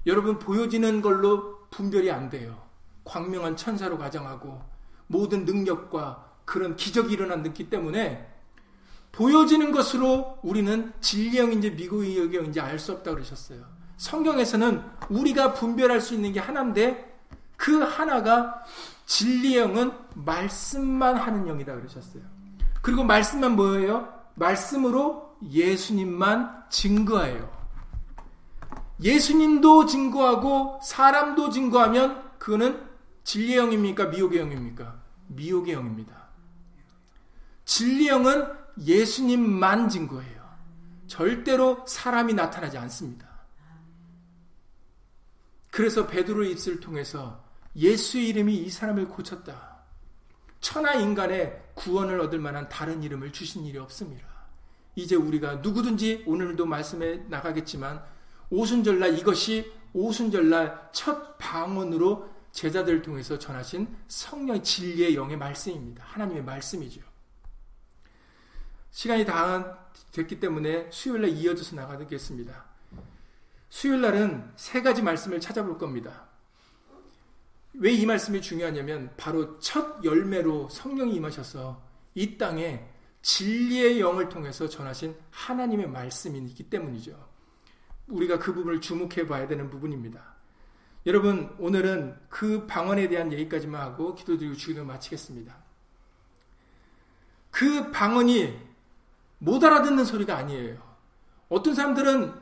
여러분 보여지는 걸로 분별이 안 돼요. 광명한 천사로 가정하고 모든 능력과 그런 기적이 일어났기 때문에 보여지는 것으로 우리는 진리형인지 미국의 영인지 알 수 없다고 그러셨어요. 성경에서는 우리가 분별할 수 있는 게 하나인데 그 하나가 진리형은 말씀만 하는 영이다 그러셨어요. 그리고 말씀만 뭐예요? 말씀으로 예수님만 증거해요. 예수님도 증거하고 사람도 증거하면 그거는 진리의 영입니까? 미혹의 영입니까? 미혹의 영입니다. 진리의 영은 예수님만 증거해요. 절대로 사람이 나타나지 않습니다. 그래서 베드로 입술을 통해서 예수의 이름이 이 사람을 고쳤다. 천하 인간의 구원을 얻을 만한 다른 이름을 주신 일이 없습니다. 이제 우리가 누구든지 오늘도 말씀에 나가겠지만 오순절날 이것이 오순절날 첫 방언으로 제자들을 통해서 전하신 성령 진리의 영의 말씀입니다. 하나님의 말씀이죠. 시간이 다 됐기 때문에 수요일날 이어져서 나가겠습니다. 수요일날은 세 가지 말씀을 찾아볼 겁니다. 왜 이 말씀이 중요하냐면 바로 첫 열매로 성령이 임하셔서 이 땅에 진리의 영을 통해서 전하신 하나님의 말씀이 있기 때문이죠. 우리가 그 부분을 주목해 봐야 되는 부분입니다. 여러분, 오늘은 그 방언에 대한 얘기까지만 하고 기도드리고 주기도 마치겠습니다. 그 방언이 못 알아듣는 소리가 아니에요. 어떤 사람들은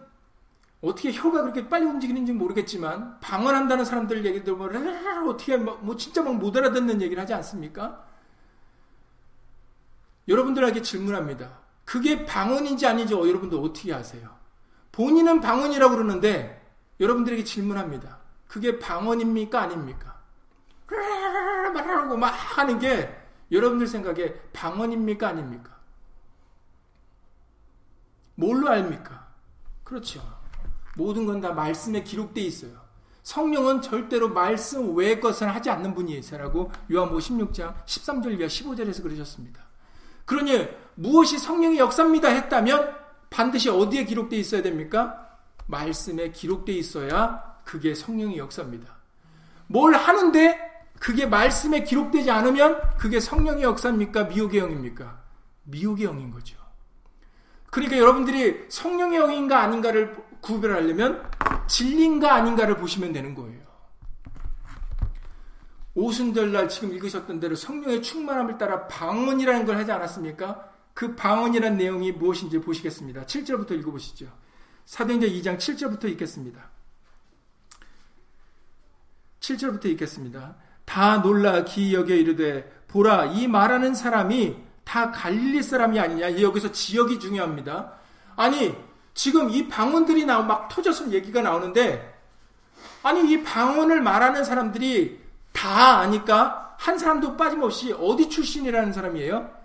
어떻게 혀가 그렇게 빨리 움직이는지 모르겠지만 방언한다는 사람들 얘기 들으면 어떻게 뭐 진짜 막 못 알아듣는 얘기를 하지 않습니까? 여러분들에게 질문합니다. 그게 방언인지 아닌지 여러분들 어떻게 아세요? 본인은 방언이라고 그러는데 여러분들에게 질문합니다. 그게 방언입니까? 아닙니까? 말하고 막 하는 게 여러분들 생각에 방언입니까? 아닙니까? 뭘로 압니까? 그렇죠. 모든 건 다 말씀에 기록되어 있어요. 성령은 절대로 말씀 외의 것을 하지 않는 분이세라고 요한복 16장 13절 이하 15절에서 그러셨습니다. 그러니 무엇이 성령의 역사입니다 했다면 반드시 어디에 기록되어 있어야 됩니까? 말씀에 기록되어 있어야 그게 성령의 역사입니다. 뭘 하는데 그게 말씀에 기록되지 않으면 그게 성령의 역사입니까? 미혹의 영입니까? 미혹의 영인 거죠. 그러니까 여러분들이 성령의 영인가 아닌가를 구별하려면 진리인가 아닌가를 보시면 되는 거예요. 오순절날 지금 읽으셨던 대로 성령의 충만함을 따라 방언이라는 걸 하지 않았습니까? 그 방언이란 내용이 무엇인지 보시겠습니다. 7절부터 읽어보시죠. 사도행전 2장 7절부터 읽겠습니다. 7절부터 읽겠습니다. 다 놀라 기여겨 이르되 보라 이 말하는 사람이 다 갈릴리 사람이 아니냐. 여기서 지역이 중요합니다. 아니, 지금 이 방언들이 나오 막 터져서 얘기가 나오는데 아니 이 방언을 말하는 사람들이 다 아니까 한 사람도 빠짐없이 어디 출신이라는 사람이에요?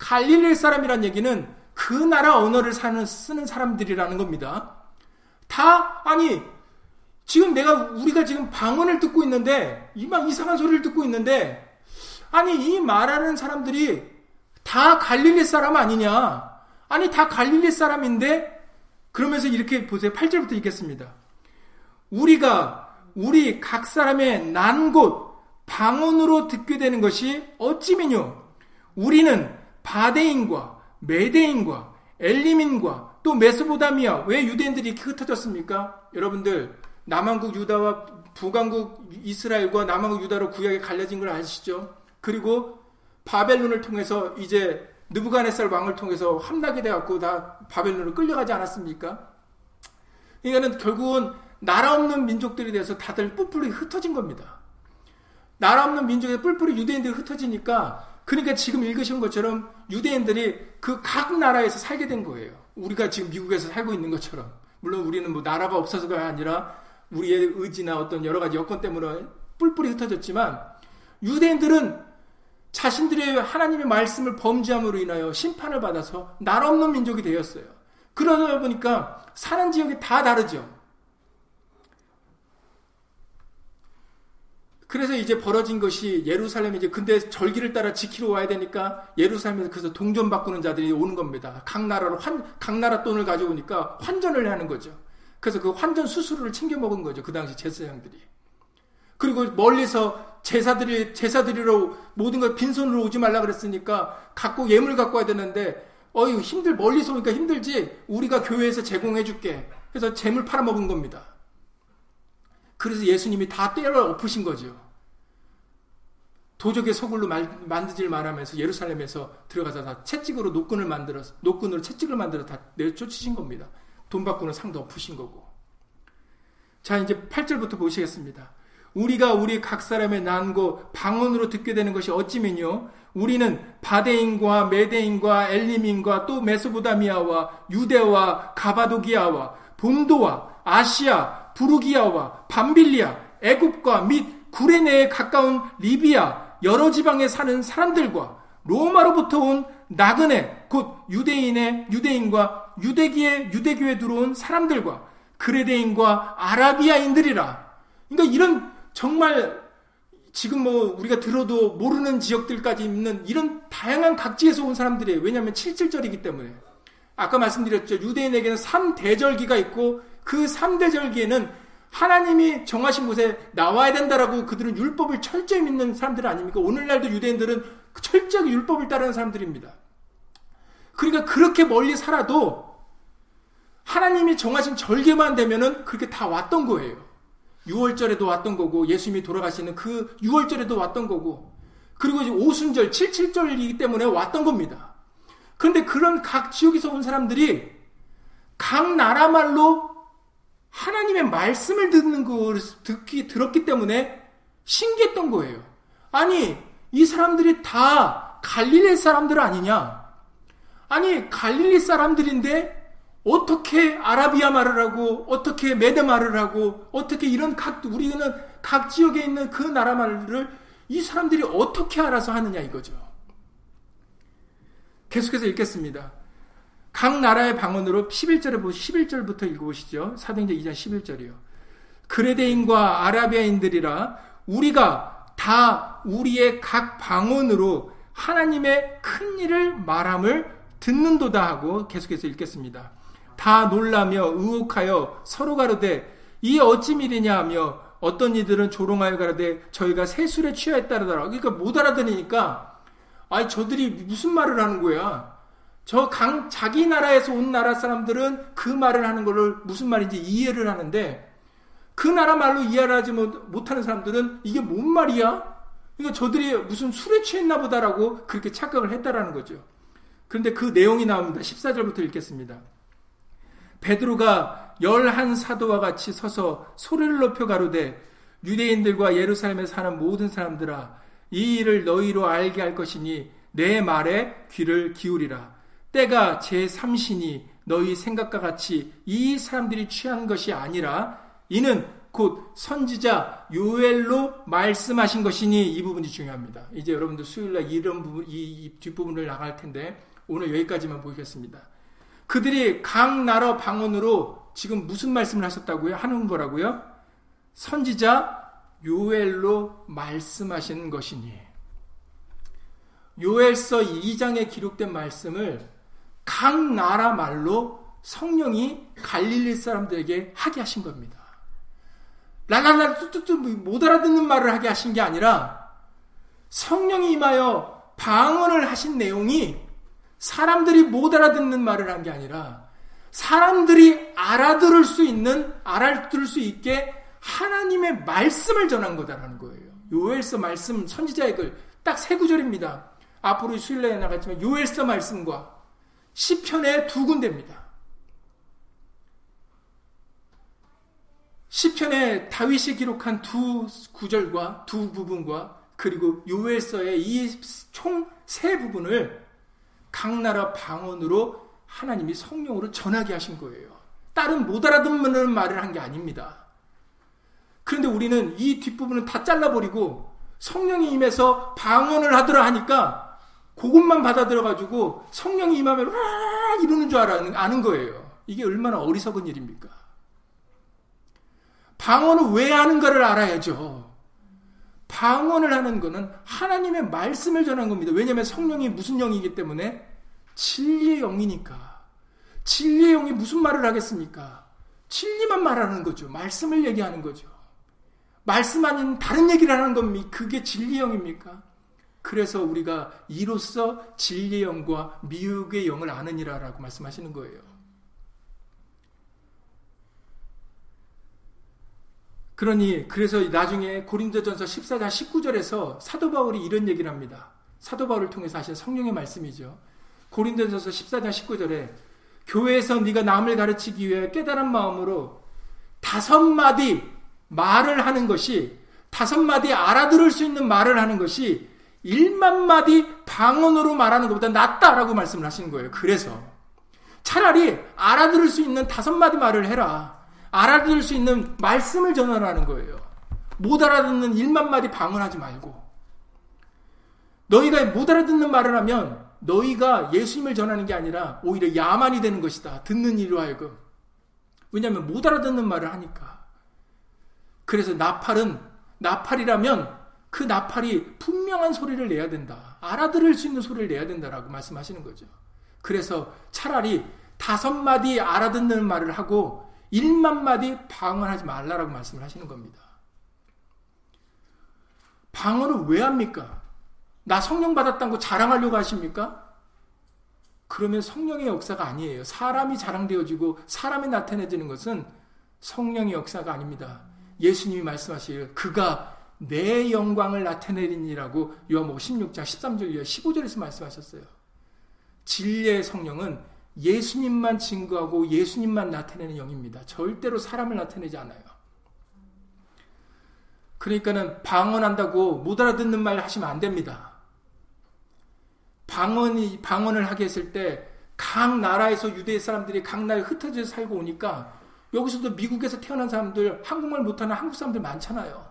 갈릴리 사람이란 얘기는 그 나라 언어를 사는 쓰는 사람들이라는 겁니다. 다 아니 지금 내가 우리가 지금 방언을 듣고 있는데 이막 이상한 소리를 듣고 있는데 아니 이 말하는 사람들이 다 갈릴리 사람 아니냐? 아니 다 갈릴리 사람인데 그러면서 이렇게 보세요. 8절부터 읽겠습니다. 우리가 우리 각 사람의 난 곳 방언으로 듣게 되는 것이 어찌미뇨? 우리는 바데인과 메데인과 엘리민과 또 메소보다미아 왜 유대인들이 이렇게 흩어졌습니까? 여러분들 남한국 유다와 북한국 이스라엘과 남한국 유다로 구약에 갈려진 걸 아시죠? 그리고 바벨론을 통해서 이제 느부갓네살 왕을 통해서 함락이 돼갖고 다 바벨론으로 끌려가지 않았습니까? 이거는 결국은 나라 없는 민족들이 돼서 다들 뿔뿔이 흩어진 겁니다. 나라 없는 민족에 뿔뿔이 유대인들이 흩어지니까 그러니까 지금 읽으신 것처럼 유대인들이 그 각 나라에서 살게 된 거예요. 우리가 지금 미국에서 살고 있는 것처럼. 물론 우리는 뭐 나라가 없어서가 아니라 우리의 의지나 어떤 여러 가지 여건 때문에 뿔뿔이 흩어졌지만 유대인들은 자신들의 하나님의 말씀을 범죄함으로 인하여 심판을 받아서 나라 없는 민족이 되었어요. 그러다 보니까 사는 지역이 다 다르죠. 그래서 이제 벌어진 것이 예루살렘에 이제 근데 절기를 따라 지키러 와야 되니까 예루살렘에서 그래서 동전 바꾸는 자들이 오는 겁니다. 각 나라로 환, 각 나라 돈을 가져오니까 환전을 하는 거죠. 그래서 그 환전 수수료를 챙겨 먹은 거죠. 그 당시 제사장들이. 그리고 멀리서 제사들이 제사드리러 모든 걸 빈손으로 오지 말라 그랬으니까 갖고 예물 갖고 와야 되는데 어유 힘들 멀리서 오니까 힘들지 우리가 교회에서 제공해 줄게. 그래서 재물 팔아 먹은 겁니다. 그래서 예수님이 다 때려 엎으신 거죠. 도적의 소굴로 만드질 말하면서 예루살렘에서 들어가서 다 채찍으로 노끈을 만들어서 노끈으로 채찍을 만들어 다 내쫓으신 겁니다. 돈 받고는 상도 엎으신 거고. 자 이제 8절부터 보시겠습니다. 우리가 우리 각 사람의 난고 방언으로 듣게 되는 것이 어찌면요 우리는 바데인과 메데인과 엘리민과 또 메소보다미아와 유대와 가바도기아와 본도와 아시아 부르기아와 밤빌리아, 애굽과 및 구레네에 가까운 리비아 여러 지방에 사는 사람들과 로마로부터 온 나그네 곧 유대인의 유대인과 유대기의 유대교에 들어온 사람들과 그레데인과 아라비아인들이라. 그러니까 이런 정말 지금 뭐 우리가 들어도 모르는 지역들까지 있는 이런 다양한 각지에서 온 사람들이에요. 왜냐하면 7절절이기 때문에. 아까 말씀드렸죠. 유대인에게는 3대절기가 있고 그 3대 절기에는 하나님이 정하신 곳에 나와야 된다라고 그들은 율법을 철저히 믿는 사람들 아닙니까? 오늘날도 유대인들은 철저하게 율법을 따르는 사람들입니다. 그러니까 그렇게 멀리 살아도 하나님이 정하신 절개만 되면은 그렇게 다 왔던 거예요. 6월절에도 왔던 거고 예수님이 돌아가시는 그 6월절에도 왔던 거고 그리고 이제 오순절 77절이기 때문에 왔던 겁니다. 그런데 그런 각 지역에서 온 사람들이 각 나라 말로 하나님의 말씀을 듣는 걸 듣기 들었기 때문에 신기했던 거예요. 아니 이 사람들이 다 갈릴리 사람들 아니냐? 아니 갈릴리 사람들인데 어떻게 아라비아 말을 하고 어떻게 메드 말을 하고 어떻게 이런 각 우리는 각 지역에 있는 그 나라 말을 이 사람들이 어떻게 알아서 하느냐 이거죠. 계속해서 읽겠습니다. 각 나라의 방언으로 11절에 보 11절부터 읽어보시죠. 사도행전 2장 11절이요. 그레데인과 아라비아인들이라 우리가 다 우리의 각 방언으로 하나님의 큰 일을 말함을 듣는도다 하고 계속해서 읽겠습니다. 다 놀라며 의혹하여 서로 가로되 이 어찌 일이냐 하며 어떤 이들은 조롱하여 가로되 저희가 세술에 취하였다더라. 그러니까 못 알아들으니까 아니 저들이 무슨 말을 하는 거야. 저 강, 자기 나라에서 온 나라 사람들은 그 말을 하는 것을 무슨 말인지 이해를 하는데 그 나라 말로 이해하지 못하는 사람들은 이게 뭔 말이야? 그러니까 저들이 무슨 술에 취했나 보다라고 그렇게 착각을 했다라는 거죠. 그런데 그 내용이 나옵니다. 14절부터 읽겠습니다. 베드로가 열한 사도와 같이 서서 소리를 높여 가로되 유대인들과 예루살렘에 사는 모든 사람들아 이 일을 너희로 알게 할 것이니 내 말에 귀를 기울이라. 때가 제 삼신이 너희 생각과 같이 이 사람들이 취한 것이 아니라 이는 곧 선지자 요엘로 말씀하신 것이니 이 부분이 중요합니다. 이제 여러분들 수요일날 이런 부분, 이 뒷부분을 나갈 텐데 오늘 여기까지만 보겠습니다. 그들이 각 나라 방언으로 지금 무슨 말씀을 하셨다고요? 하는 거라고요? 선지자 요엘로 말씀하신 것이니 요엘서 2장에 기록된 말씀을 각 나라 말로 성령이 갈릴리 사람들에게 하게 하신 겁니다. 랄랄라 뚜뚜뚜 못 알아듣는 말을 하게 하신 게 아니라 성령이 임하여 방언을 하신 내용이 사람들이 못 알아듣는 말을 한 게 아니라 사람들이 알아들을 수 있는 알아들을 수 있게 하나님의 말씀을 전한 거다라는 거예요. 요엘서 말씀 선지자의 글 딱 세 구절입니다. 앞으로 수일날에 나갔지만 요엘서 말씀과 시편의 두 군데입니다. 시편에 다윗이 기록한 두 구절과 두 부분과 그리고 요엘서의 이 총 세 부분을 각 나라 방언으로 하나님이 성령으로 전하게 하신 거예요. 다른 못 알아듣는 말을 한 게 아닙니다. 그런데 우리는 이 뒷부분을 다 잘라버리고 성령이 임해서 방언을 하더라 하니까 그것만 받아들여가지고 성령이 임하면 와 이러는 줄 알아는, 아는 거예요. 이게 얼마나 어리석은 일입니까? 방언을 왜 하는가를 알아야죠. 방언을 하는 것은 하나님의 말씀을 전한 겁니다. 왜냐하면 성령이 무슨 영이기 때문에 진리의 영이니까. 진리의 영이 무슨 말을 하겠습니까? 진리만 말하는 거죠. 말씀을 얘기하는 거죠. 말씀 아닌 다른 얘기를 하는 겁니까? 그게 진리의 영입니까? 그래서 우리가 이로써 진리의 영과 미혹의 영을 아느니라라고 말씀하시는 거예요. 그러니 그래서 나중에 고린도전서 14장 19절에서 사도 바울이 이런 얘기를 합니다. 사도 바울을 통해서 하신 성령의 말씀이죠. 고린도전서 14장 19절에 교회에서 네가 남을 가르치기 위해 깨달은 마음으로 다섯 마디 말을 하는 것이 다섯 마디 알아들을 수 있는 말을 하는 것이 1만 마디 방언으로 말하는 것보다 낫다라고 말씀을 하시는 거예요. 그래서 차라리 알아들을 수 있는 다섯 마디 말을 해라. 알아들을 수 있는 말씀을 전하라는 거예요. 못 알아듣는 일만 마디 방언하지 말고. 너희가 못 알아듣는 말을 하면 너희가 예수님을 전하는 게 아니라 오히려 야만이 되는 것이다. 듣는 이로 하여금. 왜냐하면 못 알아듣는 말을 하니까. 그래서 나팔은 나팔이라면 그 나팔이 분명한 소리를 내야 된다. 알아들을 수 있는 소리를 내야 된다라고 말씀하시는 거죠. 그래서 차라리 다섯 마디 알아듣는 말을 하고 1만 마디 방언 하지 말라라고 말씀을 하시는 겁니다. 방언을 왜 합니까? 나 성령 받았다고 자랑하려고 하십니까? 그러면 성령의 역사가 아니에요. 사람이 자랑되어지고 사람이 나타내지는 것은 성령의 역사가 아닙니다. 예수님이 말씀하시길 그가 내 영광을 나타내리니라고 요한복음 16장 13절 이하 15절에서 말씀하셨어요. 진리의 성령은 예수님만 증거하고 예수님만 나타내는 영입니다. 절대로 사람을 나타내지 않아요. 그러니까는 방언한다고 못 알아듣는 말 하시면 안 됩니다. 방언이 방언을 하게 했을 때 각 나라에서 유대 사람들이 각 나라에 흩어져 살고 오니까 여기서도 미국에서 태어난 사람들 한국말 못하는 한국 사람들 많잖아요.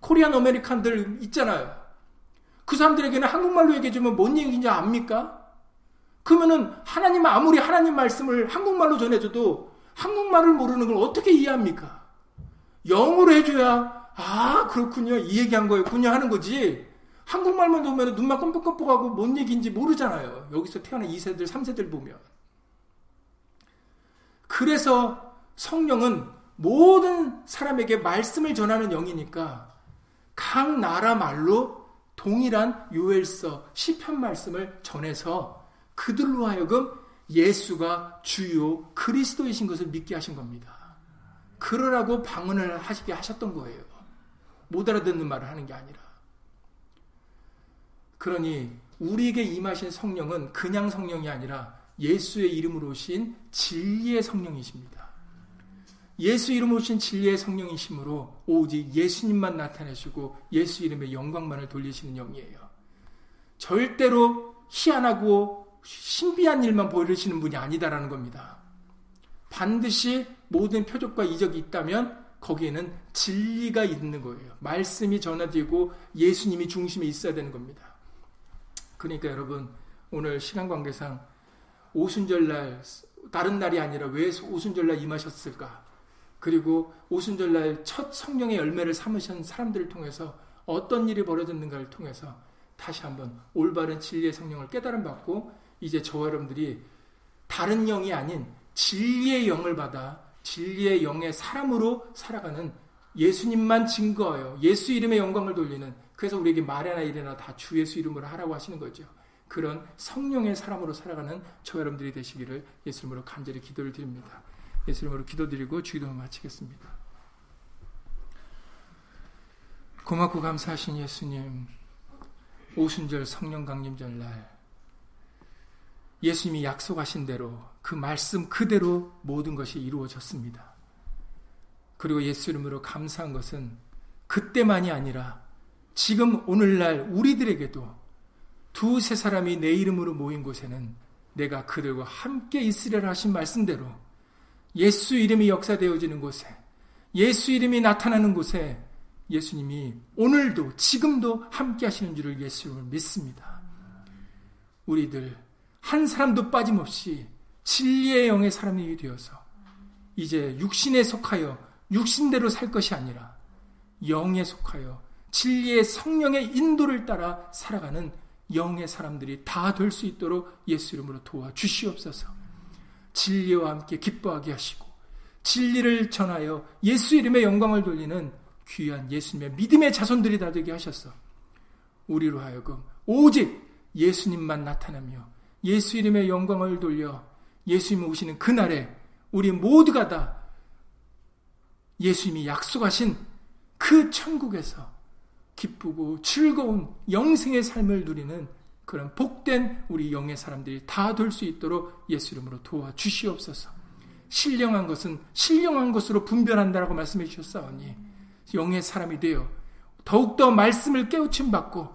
Korean American들 있잖아요. 그 사람들에게는 한국말로 얘기해주면 뭔 얘기인지 압니까? 그러면은 하나님 아무리 하나님 말씀을 한국말로 전해줘도 한국말을 모르는 걸 어떻게 이해합니까? 영어로 해줘야 아 그렇군요 이 얘기한 거였군요 하는 거지 한국말만 보면 눈만 껌뻑껌뻑하고 뭔 얘기인지 모르잖아요. 여기서 태어난 2세들 3세들 보면 그래서 성령은 모든 사람에게 말씀을 전하는 영이니까 각 나라 말로 동일한 요엘서 시편 말씀을 전해서 그들로 하여금 예수가 주요 그리스도이신 것을 믿게 하신 겁니다. 그러라고 방언을 하시게 하셨던 거예요. 못 알아듣는 말을 하는 게 아니라. 그러니 우리에게 임하신 성령은 그냥 성령이 아니라 예수의 이름으로 오신 진리의 성령이십니다. 예수 이름으로 오신 진리의 성령이심으로 오직 예수님만 나타내시고 예수 이름의 영광만을 돌리시는 영이에요. 절대로 희한하고 신비한 일만 보여주시는 분이 아니다라는 겁니다. 반드시 모든 표적과 이적이 있다면 거기에는 진리가 있는 거예요. 말씀이 전화되고 예수님이 중심에 있어야 되는 겁니다. 그러니까 여러분 오늘 시간 관계상 오순절날 다른 날이 아니라 왜 오순절날 임하셨을까? 그리고 오순절날 첫 성령의 열매를 삼으신 사람들을 통해서 어떤 일이 벌어졌는가를 통해서 다시 한번 올바른 진리의 성령을 깨달음 받고 이제 저와 여러분들이 다른 영이 아닌 진리의 영을 받아 진리의 영의 사람으로 살아가는 예수님만 증거하여 예수 이름의 영광을 돌리는 그래서 우리에게 말이나 일이나 다 주 예수 이름으로 하라고 하시는 거죠. 그런 성령의 사람으로 살아가는 저 여러분들이 되시기를 예수님으로 간절히 기도를 드립니다. 예수님으로 기도드리고 주기도 마치겠습니다. 고맙고 감사하신 예수님, 오순절 성령 강림절 날 예수님이 약속하신 대로 그 말씀 그대로 모든 것이 이루어졌습니다. 그리고 예수 이름으로 감사한 것은 그때만이 아니라 지금 오늘날 우리들에게도 두세 사람이 내 이름으로 모인 곳에는 내가 그들과 함께 있으리라 하신 말씀대로 예수 이름이 역사되어지는 곳에 예수 이름이 나타나는 곳에 예수님이 오늘도 지금도 함께 하시는 줄을 예수를 믿습니다. 우리들 한 사람도 빠짐없이 진리의 영의 사람이 되어서 이제 육신에 속하여 육신대로 살 것이 아니라 영에 속하여 진리의 성령의 인도를 따라 살아가는 영의 사람들이 다 될 수 있도록 예수 이름으로 도와 주시옵소서. 진리와 함께 기뻐하게 하시고 진리를 전하여 예수 이름의 영광을 돌리는 귀한 예수님의 믿음의 자손들이 다 되게 하셨어. 우리로 하여금 오직 예수님만 나타나며 예수 이름의 영광을 돌려 예수님 오시는 그날에 우리 모두가 다 예수님이 약속하신 그 천국에서 기쁘고 즐거운 영생의 삶을 누리는 그런 복된 우리 영의 사람들이 다 될 수 있도록 예수 이름으로 도와 주시옵소서. 신령한 것은 신령한 것으로 분별한다라고 말씀해 주셨사오니 영의 사람이 되어 더욱더 말씀을 깨우침 받고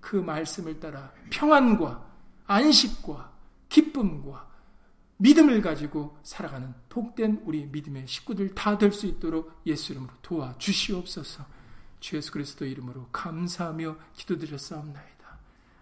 그 말씀을 따라 평안과 안식과 기쁨과 믿음을 가지고 살아가는 복된 우리 믿음의 식구들 다 될 수 있도록 예수 이름으로 도와 주시옵소서. 주 예수 그리스도 이름으로 감사하며 기도드렸사옵나이다.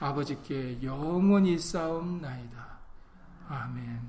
아버지께 영원히 싸움나이다. 아멘.